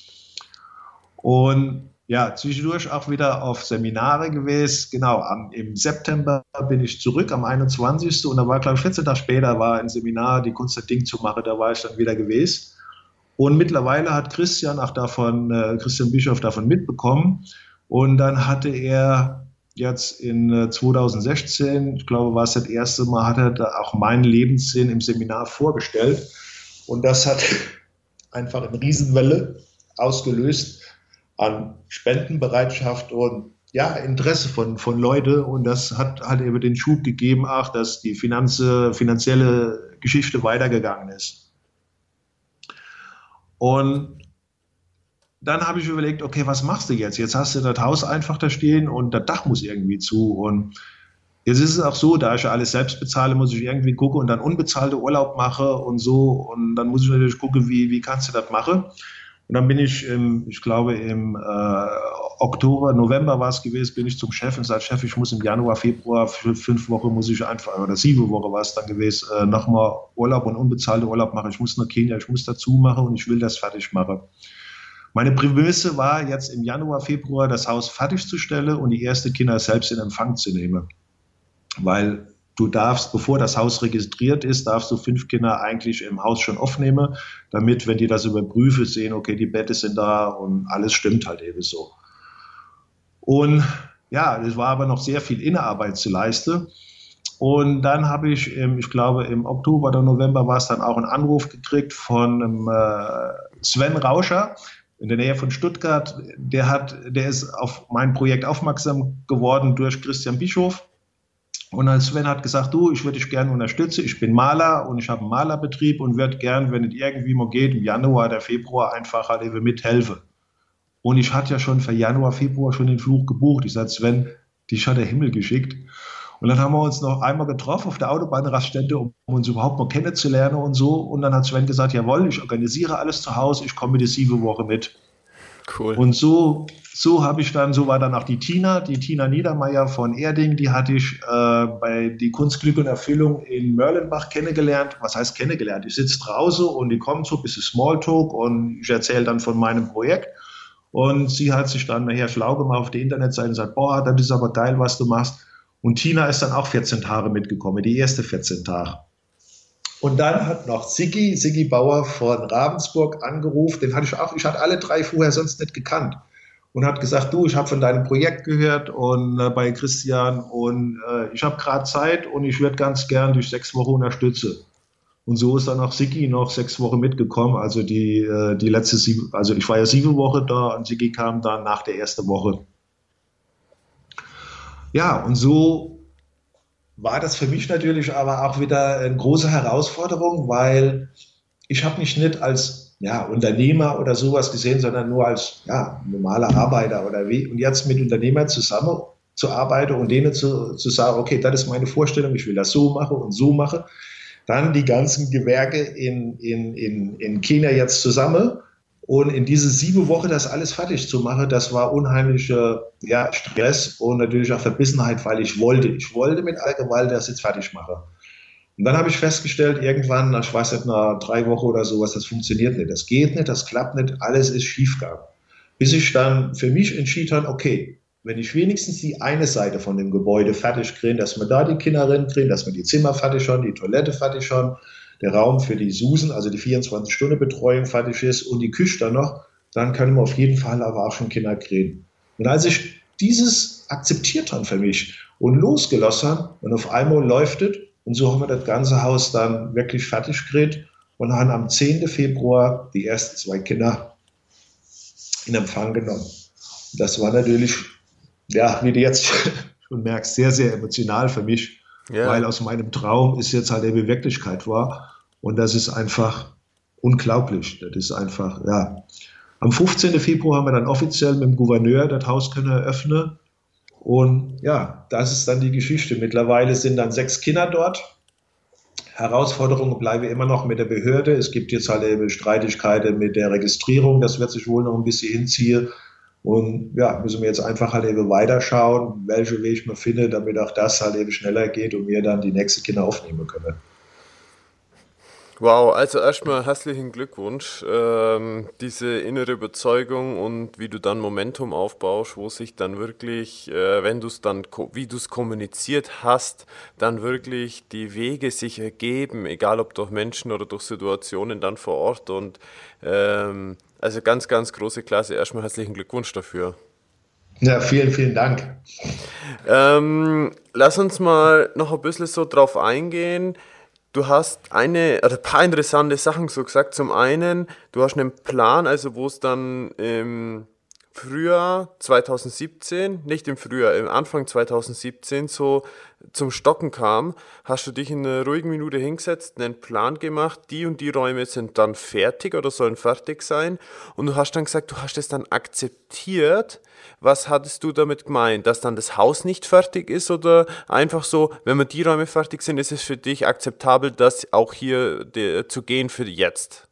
[SPEAKER 2] Und ja, zwischendurch auch wieder auf Seminare gewesen. Genau, am, im September bin ich zurück, am 21. Und da war, glaube ich, 14 Tage später war ein Seminar, die Kunst das Ding zu machen, da war ich dann wieder gewesen. Und mittlerweile hat Christian auch davon, äh, Christian Bischof davon mitbekommen. Und dann hatte er jetzt in äh, 2016, ich glaube, war es das erste Mal, hat er da auch meinen Lebenssinn im Seminar vorgestellt. Und das hat einfach eine Riesenwelle ausgelöst an Spendenbereitschaft und ja, Interesse von, von Leuten und das hat halt eben den Schub gegeben, auch dass die Finanze, finanzielle Geschichte weitergegangen ist. Und dann habe ich überlegt, okay, was machst du jetzt? Jetzt hast du das Haus einfach da stehen und das Dach muss irgendwie zu. Und jetzt ist es auch so, da ich alles selbst bezahle, muss ich irgendwie gucken und dann unbezahlte Urlaub mache und so. Und dann muss ich natürlich gucken, wie, wie kannst du das machen. Und dann bin ich, im, ich glaube, im äh, Oktober, November war es gewesen, bin ich zum Chef und sage, Chef, ich muss im Januar, Februar, fünf Wochen muss ich einfach, oder sieben Wochen war es dann gewesen, äh, nochmal Urlaub und unbezahlte Urlaub machen. Ich muss nach Kenia, ich muss dazu machen und ich will das fertig machen. Meine Prämisse war jetzt im Januar, Februar das Haus fertigzustellen und die ersten Kinder selbst in Empfang zu nehmen. Weil Du darfst, bevor das Haus registriert ist, darfst du fünf Kinder eigentlich im Haus schon aufnehmen, damit, wenn die das überprüfen, sehen, okay, die Bette sind da und alles stimmt halt eben so. Und ja, es war aber noch sehr viel Innenarbeit zu leisten. Und dann habe ich, im, ich glaube, im Oktober oder November war es dann auch ein Anruf gekriegt von einem, äh, Sven Rauscher in der Nähe von Stuttgart. Der hat, der ist auf mein Projekt aufmerksam geworden durch Christian Bischof. Und als Sven hat gesagt, du, ich würde dich gerne unterstützen. Ich bin Maler und ich habe einen Malerbetrieb und würde gern, wenn es irgendwie mal geht, im Januar oder Februar einfach halt eben mithelfen. Und ich hatte ja schon für Januar, Februar schon den Fluch gebucht. Ich sagte, Sven, dich hat der Himmel geschickt. Und dann haben wir uns noch einmal getroffen auf der Autobahnraststätte, um uns überhaupt mal kennenzulernen und so. Und dann hat Sven gesagt, jawohl, ich organisiere alles zu Hause, ich komme die sieben Woche mit. Cool. Und so, so habe ich dann, so war dann auch die Tina, die Tina Niedermeyer von Erding, die hatte ich äh, bei die Kunst, Glück und Erfüllung in Mörlenbach kennengelernt. Was heißt kennengelernt? Ich sitze draußen und die kommt so ein bisschen Smalltalk und ich erzähle dann von meinem Projekt. Und sie hat sich dann nachher schlau gemacht auf der Internetseite und sagt, boah, das ist aber geil, was du machst. Und Tina ist dann auch 14 Tage mitgekommen, die erste 14 Tage. Und dann hat noch Siggi, Siggi Bauer von Ravensburg angerufen, den hatte ich auch, ich hatte alle drei vorher sonst nicht gekannt. Und hat gesagt, du, ich habe von deinem Projekt gehört und äh, bei Christian und äh, ich habe gerade Zeit und ich würde ganz gern durch sechs Wochen unterstützen. Und so ist dann auch Siggi noch sechs Wochen mitgekommen. Also die, äh, die letzte sieben, also ich war ja sieben Wochen da und Siggi kam dann nach der ersten Woche. Ja, und so war das für mich natürlich aber auch wieder eine große Herausforderung, weil ich habe mich nicht als ja, Unternehmer oder sowas gesehen, sondern nur als ja, normaler Arbeiter oder wie. Und jetzt mit Unternehmern zusammen zu arbeiten und denen zu, zu sagen, okay, das ist meine Vorstellung, ich will das so machen und so machen. Dann die ganzen Gewerke in, in, in, in Kenia jetzt zusammen und in diese sieben Wochen das alles fertig zu machen, das war unheimlicher ja, Stress und natürlich auch Verbissenheit, weil ich wollte. Ich wollte mit Allgewalt das jetzt fertig machen. Und dann habe ich festgestellt, irgendwann, ich weiß nicht, nach drei Wochen oder sowas, das funktioniert nicht. Das geht nicht, das klappt nicht, alles ist schiefgegangen. Bis ich dann für mich entschieden habe, okay, wenn ich wenigstens die eine Seite von dem Gebäude fertig kriege, dass wir da die Kinder kriegen, dass wir die Zimmer fertig haben, die Toilette fertig haben, der Raum für die Susen, also die 24-Stunden-Betreuung fertig ist und die Küche dann noch, dann können wir auf jeden Fall aber auch schon Kinder kriegen. Und als ich dieses akzeptiert habe für mich und losgelassen habe und auf einmal läuft es und so haben wir das ganze Haus dann wirklich fertig gekriegt und haben am 10. Februar die ersten zwei Kinder in Empfang genommen. Das war natürlich, ja, wie du jetzt schon merkst, sehr, sehr emotional für mich, ja. weil aus meinem Traum ist jetzt halt eben Wirklichkeit war. Und das ist einfach unglaublich. Das ist einfach, ja. Am 15. Februar haben wir dann offiziell mit dem Gouverneur das Haus können eröffnen. Und ja, das ist dann die Geschichte. Mittlerweile sind dann sechs Kinder dort. Herausforderungen bleiben immer noch mit der Behörde. Es gibt jetzt halt eben Streitigkeiten mit der Registrierung. Das wird sich wohl noch ein bisschen hinziehen. Und ja, müssen wir jetzt einfach halt eben weiterschauen, welche Weg man findet, damit auch das halt eben schneller geht und wir dann die nächsten Kinder aufnehmen können.
[SPEAKER 1] Wow, also erstmal herzlichen Glückwunsch. Ähm, diese innere Überzeugung und wie du dann Momentum aufbaust, wo sich dann wirklich, äh, wenn du es dann, wie du es kommuniziert hast, dann wirklich die Wege sich ergeben, egal ob durch Menschen oder durch Situationen dann vor Ort. Und ähm, also ganz, ganz große Klasse. Erstmal herzlichen Glückwunsch dafür.
[SPEAKER 2] Ja, vielen, vielen Dank.
[SPEAKER 1] Ähm, lass uns mal noch ein bisschen so drauf eingehen. Du hast eine, oder ein paar interessante Sachen so gesagt. Zum einen, du hast einen Plan, also wo es dann im Frühjahr 2017, nicht im Frühjahr, im Anfang 2017 so zum Stocken kam, hast du dich in einer ruhigen Minute hingesetzt, einen Plan gemacht, die und die Räume sind dann fertig oder sollen fertig sein und du hast dann gesagt, du hast es dann akzeptiert. Was hattest du damit gemeint? Dass dann das Haus nicht fertig ist oder einfach so, wenn wir die Räume fertig sind, ist es für dich akzeptabel, das auch hier zu gehen für jetzt?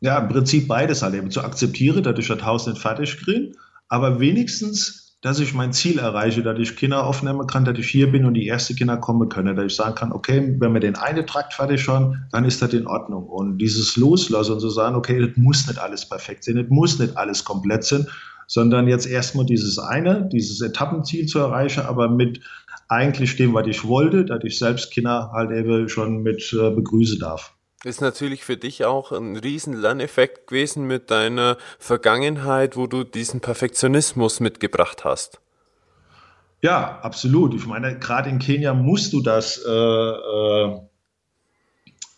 [SPEAKER 2] Ja, im Prinzip beides halt eben zu akzeptieren, dass ich das Haus nicht fertig kriege, aber wenigstens dass ich mein Ziel erreiche, dass ich Kinder aufnehmen kann, dass ich hier bin und die ersten Kinder kommen können, dass ich sagen kann, okay, wenn wir den einen Trakt fertig schon, dann ist das in Ordnung. Und dieses Loslassen und so sagen, okay, das muss nicht alles perfekt sein, das muss nicht alles komplett sein, sondern jetzt erstmal dieses eine, dieses Etappenziel zu erreichen, aber mit eigentlich dem, was ich wollte, dass ich selbst Kinder halt eben schon mit äh, begrüßen darf.
[SPEAKER 1] Ist natürlich für dich auch ein riesen Lerneffekt gewesen mit deiner Vergangenheit, wo du diesen Perfektionismus mitgebracht hast.
[SPEAKER 2] Ja, absolut. Ich meine, gerade in Kenia musst du das, äh, äh,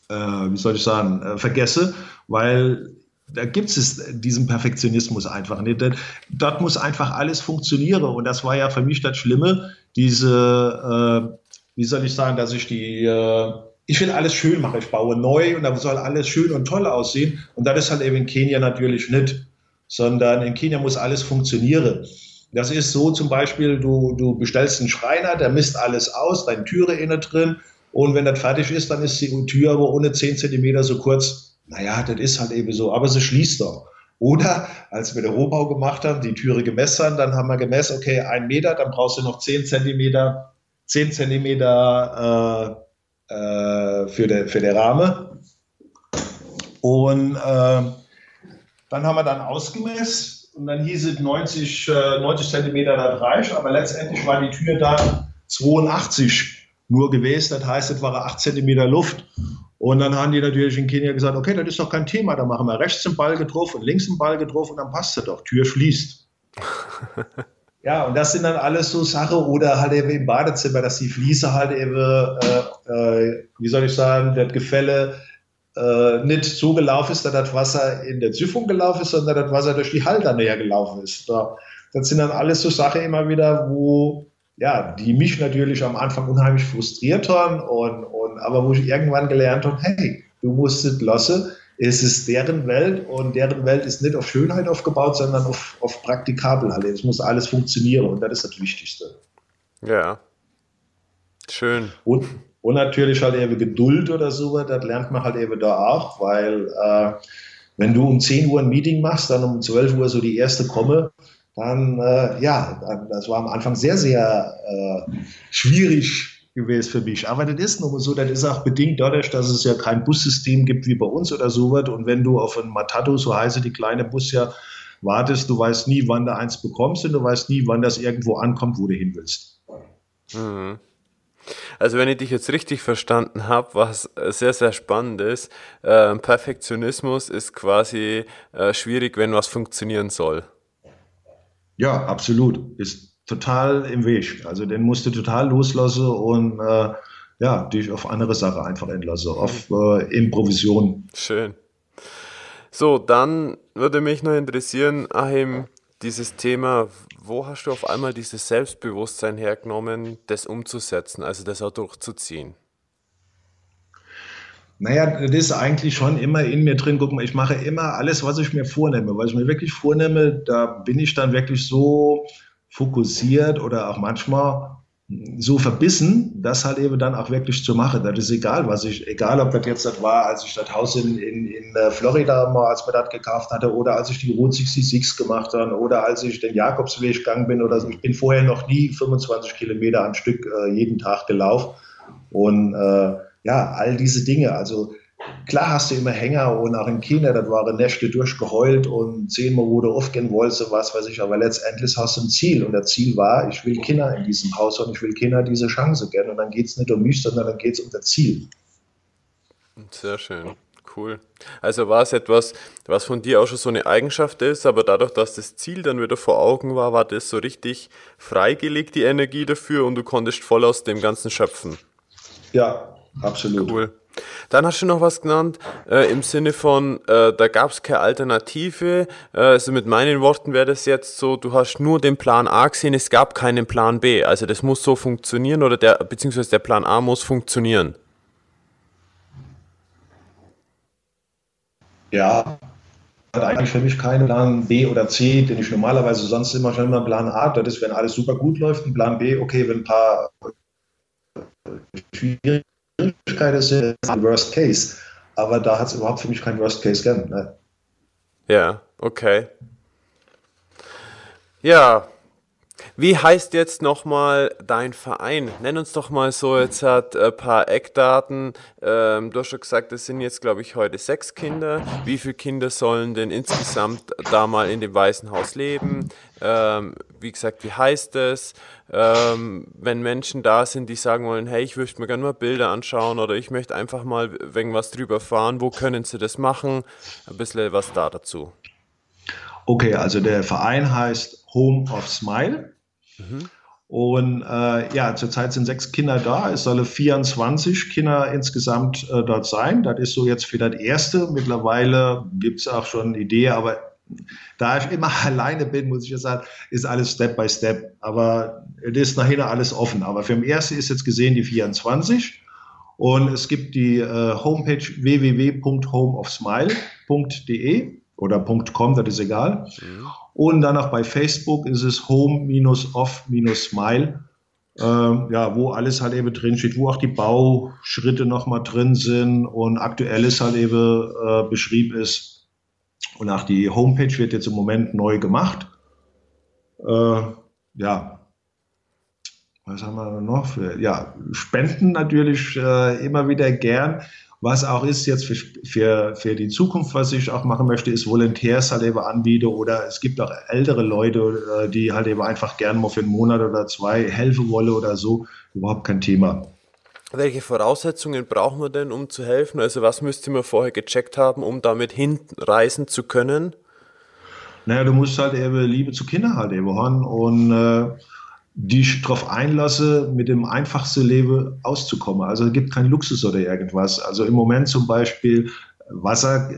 [SPEAKER 2] äh, wie soll ich sagen, äh, vergessen, weil da gibt es diesen Perfektionismus einfach nicht. Dort muss einfach alles funktionieren. Und das war ja für mich das Schlimme, diese, äh, wie soll ich sagen, dass ich die äh, ich will alles schön machen. Ich baue neu und da soll alles schön und toll aussehen. Und das ist halt eben in Kenia natürlich nicht, sondern in Kenia muss alles funktionieren. Das ist so zum Beispiel, du, du bestellst einen Schreiner, der misst alles aus, deine Türe innen drin. Und wenn das fertig ist, dann ist die Tür aber ohne 10 Zentimeter so kurz. Naja, das ist halt eben so, aber sie schließt doch. Oder als wir den Rohbau gemacht haben, die Türe gemessen, dann haben wir gemessen, okay, ein Meter, dann brauchst du noch 10 Zentimeter, 10 Zentimeter äh, äh, für, den, für den Rahmen. Und äh, dann haben wir dann ausgemessen und dann hieß es 90, äh, 90 Zentimeter das reicht, aber letztendlich war die Tür dann 82 nur gewesen. Das heißt, es war 8 Zentimeter Luft. Und dann haben die natürlich in Kenia gesagt, okay, das ist doch kein Thema, da machen wir rechts den Ball getroffen und links den Ball getroffen und dann passt es doch, Tür schließt. Ja, und das sind dann alles so Sachen oder halt eben im Badezimmer, dass die Fliese halt eben, äh, äh, wie soll ich sagen, das Gefälle äh, nicht so gelaufen ist, dass das Wasser in der Süffung gelaufen ist, sondern das Wasser durch die Halter näher gelaufen ist. Da, das sind dann alles so Sachen immer wieder, wo ja, die mich natürlich am Anfang unheimlich frustriert haben und, und aber wo ich irgendwann gelernt habe, hey, du musst es lassen, es ist deren Welt und deren Welt ist nicht auf Schönheit aufgebaut, sondern auf, auf praktikabel halt. Es muss alles funktionieren und das ist das Wichtigste.
[SPEAKER 1] Ja. Schön.
[SPEAKER 2] Und, und natürlich halt eben Geduld oder so, das lernt man halt eben da auch, weil äh, wenn du um 10 Uhr ein Meeting machst, dann um 12 Uhr so die erste komme, dann, äh, ja, das war am Anfang sehr, sehr äh, schwierig gewesen für mich. Aber das ist nun so, das ist auch bedingt dadurch, dass es ja kein Bussystem gibt wie bei uns oder so wird. Und wenn du auf ein Matato, so heiße die kleine Bus ja, wartest, du weißt nie, wann du eins bekommst und du weißt nie, wann das irgendwo ankommt, wo du hin willst.
[SPEAKER 1] Mhm. Also wenn ich dich jetzt richtig verstanden habe, was sehr, sehr spannend ist, äh, Perfektionismus ist quasi äh, schwierig, wenn was funktionieren soll.
[SPEAKER 2] Ja, absolut. Ist total im Weg. Also den musst du total loslassen und äh, ja, dich auf andere Sachen einfach entlassen, auf äh, Improvision.
[SPEAKER 1] Schön. So, dann würde mich noch interessieren, Achim, dieses Thema, wo hast du auf einmal dieses Selbstbewusstsein hergenommen, das umzusetzen, also das auch durchzuziehen?
[SPEAKER 2] Naja, das ist eigentlich schon immer in mir drin. Guck mal, ich mache immer alles, was ich mir vornehme. Was ich mir wirklich vornehme, da bin ich dann wirklich so fokussiert oder auch manchmal so verbissen, das halt eben dann auch wirklich zu machen. Das ist egal, was ich, egal ob das jetzt das war, als ich das Haus in, in, in äh, Florida mal, als man das gekauft hatte, oder als ich die Route 66 gemacht habe, oder als ich den Jakobsweg gegangen bin, oder so. Ich bin vorher noch nie 25 Kilometer am Stück äh, jeden Tag gelaufen. Und äh, ja, all diese Dinge. Also klar hast du immer Hänger und auch in China, das waren Nächte durchgeheult und zehnmal wurde aufgehen wollte, was weiß ich, aber letztendlich hast du ein Ziel und das Ziel war, ich will Kinder in diesem Haus und ich will Kinder diese Chance geben und dann geht es nicht um mich, sondern dann geht es um das Ziel.
[SPEAKER 1] Sehr schön. Cool. Also war es etwas, was von dir auch schon so eine Eigenschaft ist, aber dadurch, dass das Ziel dann wieder vor Augen war, war das so richtig freigelegt, die Energie dafür und du konntest voll aus dem Ganzen schöpfen.
[SPEAKER 2] Ja, absolut.
[SPEAKER 1] Cool. Dann hast du noch was genannt äh, im Sinne von, äh, da gab es keine Alternative. Äh, also mit meinen Worten wäre das jetzt so, du hast nur den Plan A gesehen, es gab keinen Plan B. Also das muss so funktionieren oder der, beziehungsweise der Plan A muss funktionieren.
[SPEAKER 2] Ja, hat eigentlich für mich keinen Plan B oder C, den ich normalerweise sonst immer schon immer Plan A, das ist, wenn alles super gut läuft, ein Plan B, okay, wenn ein paar schwierige Schwierigkeit ist ein Worst Case. Aber da hat es überhaupt für mich keinen Worst Case gegeben. Ne?
[SPEAKER 1] Ja, okay. Ja, wie heißt jetzt nochmal dein Verein? Nenn uns doch mal so, jetzt hat ein paar Eckdaten. Ähm, du hast schon gesagt, es sind jetzt, glaube ich, heute sechs Kinder. Wie viele Kinder sollen denn insgesamt da mal in dem Weißen Haus leben? Ähm, wie gesagt, wie heißt es? Ähm, wenn Menschen da sind, die sagen wollen, hey, ich möchte mir gerne mal Bilder anschauen oder ich möchte einfach mal irgendwas drüber erfahren, wo können sie das machen? Ein bisschen was da dazu.
[SPEAKER 2] Okay, also der Verein heißt Home of Smile. Mhm. Und äh, ja, zurzeit sind sechs Kinder da. Es sollen 24 Kinder insgesamt äh, dort sein. Das ist so jetzt für das erste. Mittlerweile gibt es auch schon eine Idee, aber da ich immer alleine bin, muss ich jetzt sagen, ist alles Step by Step. Aber es ist nachher alles offen. Aber für den ersten ist jetzt gesehen die 24. Und es gibt die äh, Homepage www.homeofsmile.de oder .com, das ist egal. Mhm. Und dann auch bei Facebook ist es home-off-smile, äh, ja, wo alles halt eben drin steht, wo auch die Bauschritte nochmal drin sind und aktuelles halt eben äh, beschrieben ist. Und auch die Homepage wird jetzt im Moment neu gemacht. Äh, ja, was haben wir noch für? Ja, Spenden natürlich äh, immer wieder gern. Was auch ist jetzt für, für, für die Zukunft, was ich auch machen möchte, ist Volontärs halt eben anbiete oder es gibt auch ältere Leute, äh, die halt eben einfach gerne mal für einen Monat oder zwei helfen wollen oder so. Überhaupt kein Thema.
[SPEAKER 1] Welche Voraussetzungen brauchen wir denn, um zu helfen? Also was müsste man vorher gecheckt haben, um damit hinreisen zu können?
[SPEAKER 2] Naja, du musst halt eben Liebe zu Kindern halt eben haben und äh, dich darauf einlasse, mit dem einfachsten Leben auszukommen. Also es gibt keinen Luxus oder irgendwas. Also im Moment zum Beispiel Wasser,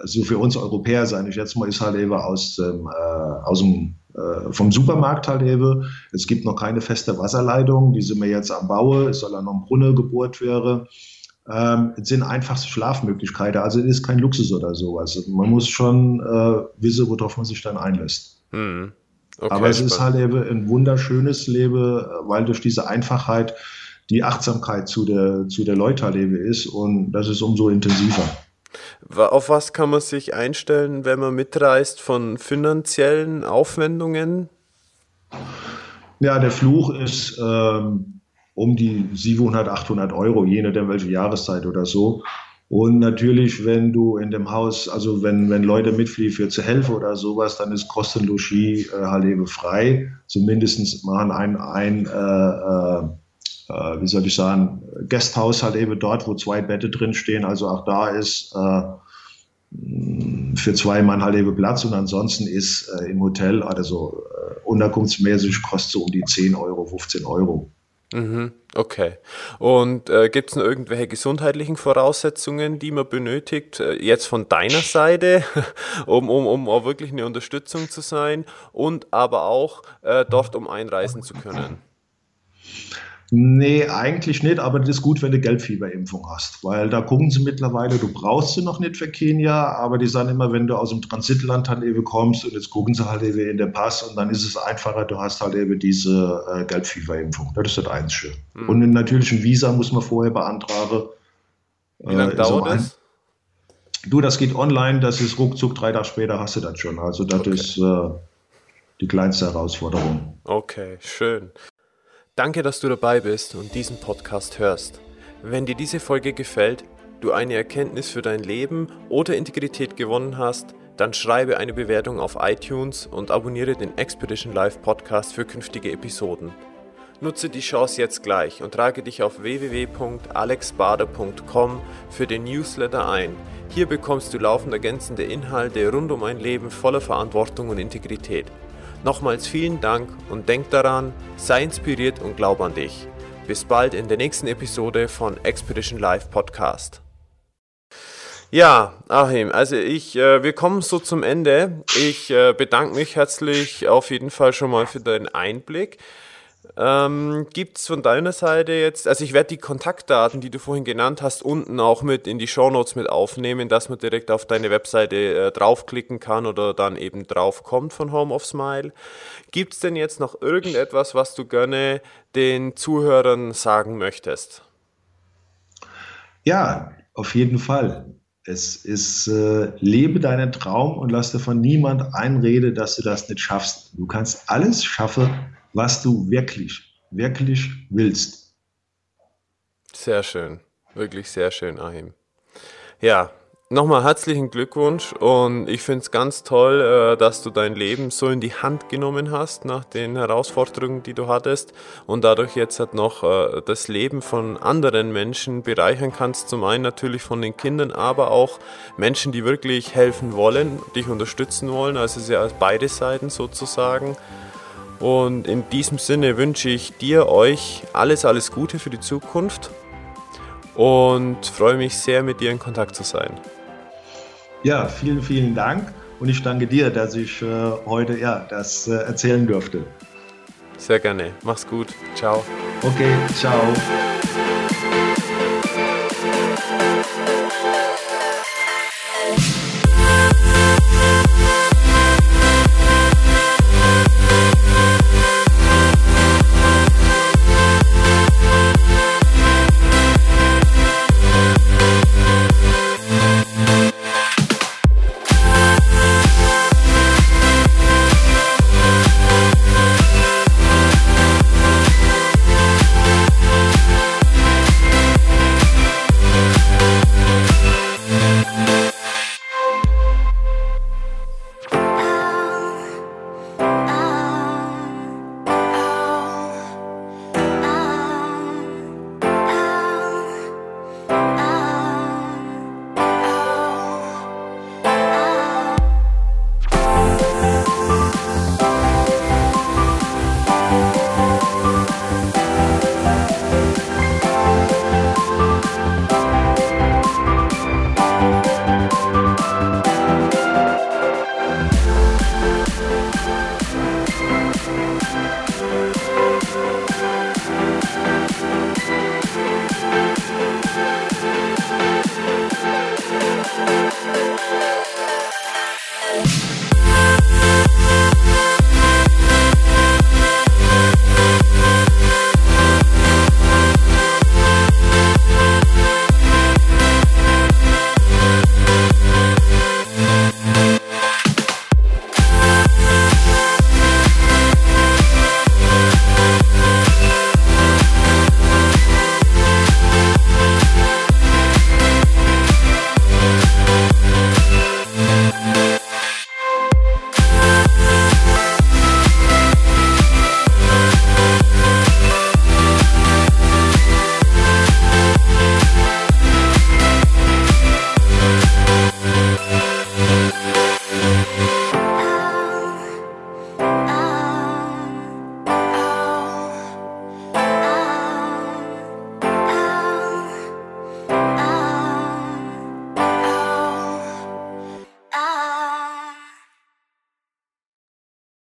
[SPEAKER 2] also für uns Europäer, sage ich jetzt mal, ist halt eben aus, ähm, äh, aus dem vom Supermarkt halt eben. Es gibt noch keine feste Wasserleitung, die sind wir jetzt am Baue. Es soll dann noch ein Brunnen gebohrt werden. Ähm, es sind einfachste Schlafmöglichkeiten. Also es ist kein Luxus oder sowas. Man muss schon äh, wissen, worauf man sich dann einlässt. Hm. Okay, Aber es spannend. ist halt eben ein wunderschönes Leben, weil durch diese Einfachheit die Achtsamkeit zu der, zu der Leute halt eben ist und das ist umso intensiver.
[SPEAKER 1] Auf was kann man sich einstellen, wenn man mitreist von finanziellen Aufwendungen?
[SPEAKER 2] Ja, der Fluch ist ähm, um die 700, 800 Euro, je nachdem welche Jahreszeit oder so. Und natürlich, wenn du in dem Haus, also wenn, wenn Leute mitfliegen für zu helfen oder sowas, dann ist Kostenlogis äh, halt eben frei. Zumindest machen ein, ein äh, äh, äh, wie soll ich sagen, Gasthaus halt eben dort, wo zwei Bette drin stehen. Also auch da ist äh, für zwei Mann halt eben Platz und ansonsten ist äh, im Hotel, also äh, unterkunftsmäßig kostet so um die 10 Euro, 15 Euro.
[SPEAKER 1] Mhm, okay. Und äh, gibt es noch irgendwelche gesundheitlichen Voraussetzungen, die man benötigt, äh, jetzt von deiner Seite, um, um, um auch wirklich eine Unterstützung zu sein und aber auch äh, dort, um einreisen zu können?
[SPEAKER 2] Nee, eigentlich nicht, aber das ist gut, wenn du Gelbfieberimpfung hast, weil da gucken sie mittlerweile, du brauchst sie noch nicht für Kenia, aber die sagen immer, wenn du aus dem Transitland halt eben kommst und jetzt gucken sie halt eben in den Pass und dann ist es einfacher, du hast halt eben diese äh, Gelbfieberimpfung. Das ist das Einzige. Mhm. Und natürlich ein Visa muss man vorher beantragen.
[SPEAKER 1] Wie lange äh, dauert das?
[SPEAKER 2] Du, das geht online, das ist ruckzuck, drei Tage später hast du das schon. Also das okay. ist äh, die kleinste Herausforderung.
[SPEAKER 1] Okay, schön. Danke, dass du dabei bist und diesen Podcast hörst. Wenn dir diese Folge gefällt, du eine Erkenntnis für dein Leben oder Integrität gewonnen hast, dann schreibe eine Bewertung auf iTunes und abonniere den Expedition Live Podcast für künftige Episoden. Nutze die Chance jetzt gleich und trage dich auf www.alexbader.com für den Newsletter ein. Hier bekommst du laufend ergänzende Inhalte rund um ein Leben voller Verantwortung und Integrität. Nochmals vielen Dank und denk daran, sei inspiriert und glaub an dich. Bis bald in der nächsten Episode von Expedition Live Podcast. Ja, Achim, also ich, äh, wir kommen so zum Ende. Ich äh, bedanke mich herzlich auf jeden Fall schon mal für deinen Einblick. Ähm, Gibt es von deiner Seite jetzt, also ich werde die Kontaktdaten, die du vorhin genannt hast, unten auch mit in die Shownotes mit aufnehmen, dass man direkt auf deine Webseite äh, draufklicken kann oder dann eben draufkommt von Home of Smile. Gibt es denn jetzt noch irgendetwas, was du gerne den Zuhörern sagen möchtest?
[SPEAKER 2] Ja, auf jeden Fall. Es ist, äh, lebe deinen Traum und lass dir von niemand einreden, dass du das nicht schaffst. Du kannst alles schaffen, was du wirklich, wirklich willst.
[SPEAKER 1] Sehr schön, wirklich sehr schön, Ahim. Ja, nochmal herzlichen Glückwunsch und ich finde es ganz toll, äh, dass du dein Leben so in die Hand genommen hast nach den Herausforderungen, die du hattest und dadurch jetzt halt noch äh, das Leben von anderen Menschen bereichern kannst. Zum einen natürlich von den Kindern, aber auch Menschen, die wirklich helfen wollen, dich unterstützen wollen. Also es ist ja beide Seiten sozusagen. Und in diesem Sinne wünsche ich dir, euch alles, alles Gute für die Zukunft und freue mich sehr, mit dir in Kontakt zu sein.
[SPEAKER 2] Ja, vielen, vielen Dank und ich danke dir, dass ich äh, heute ja, das äh, erzählen durfte.
[SPEAKER 1] Sehr gerne. Mach's gut. Ciao.
[SPEAKER 2] Okay, ciao.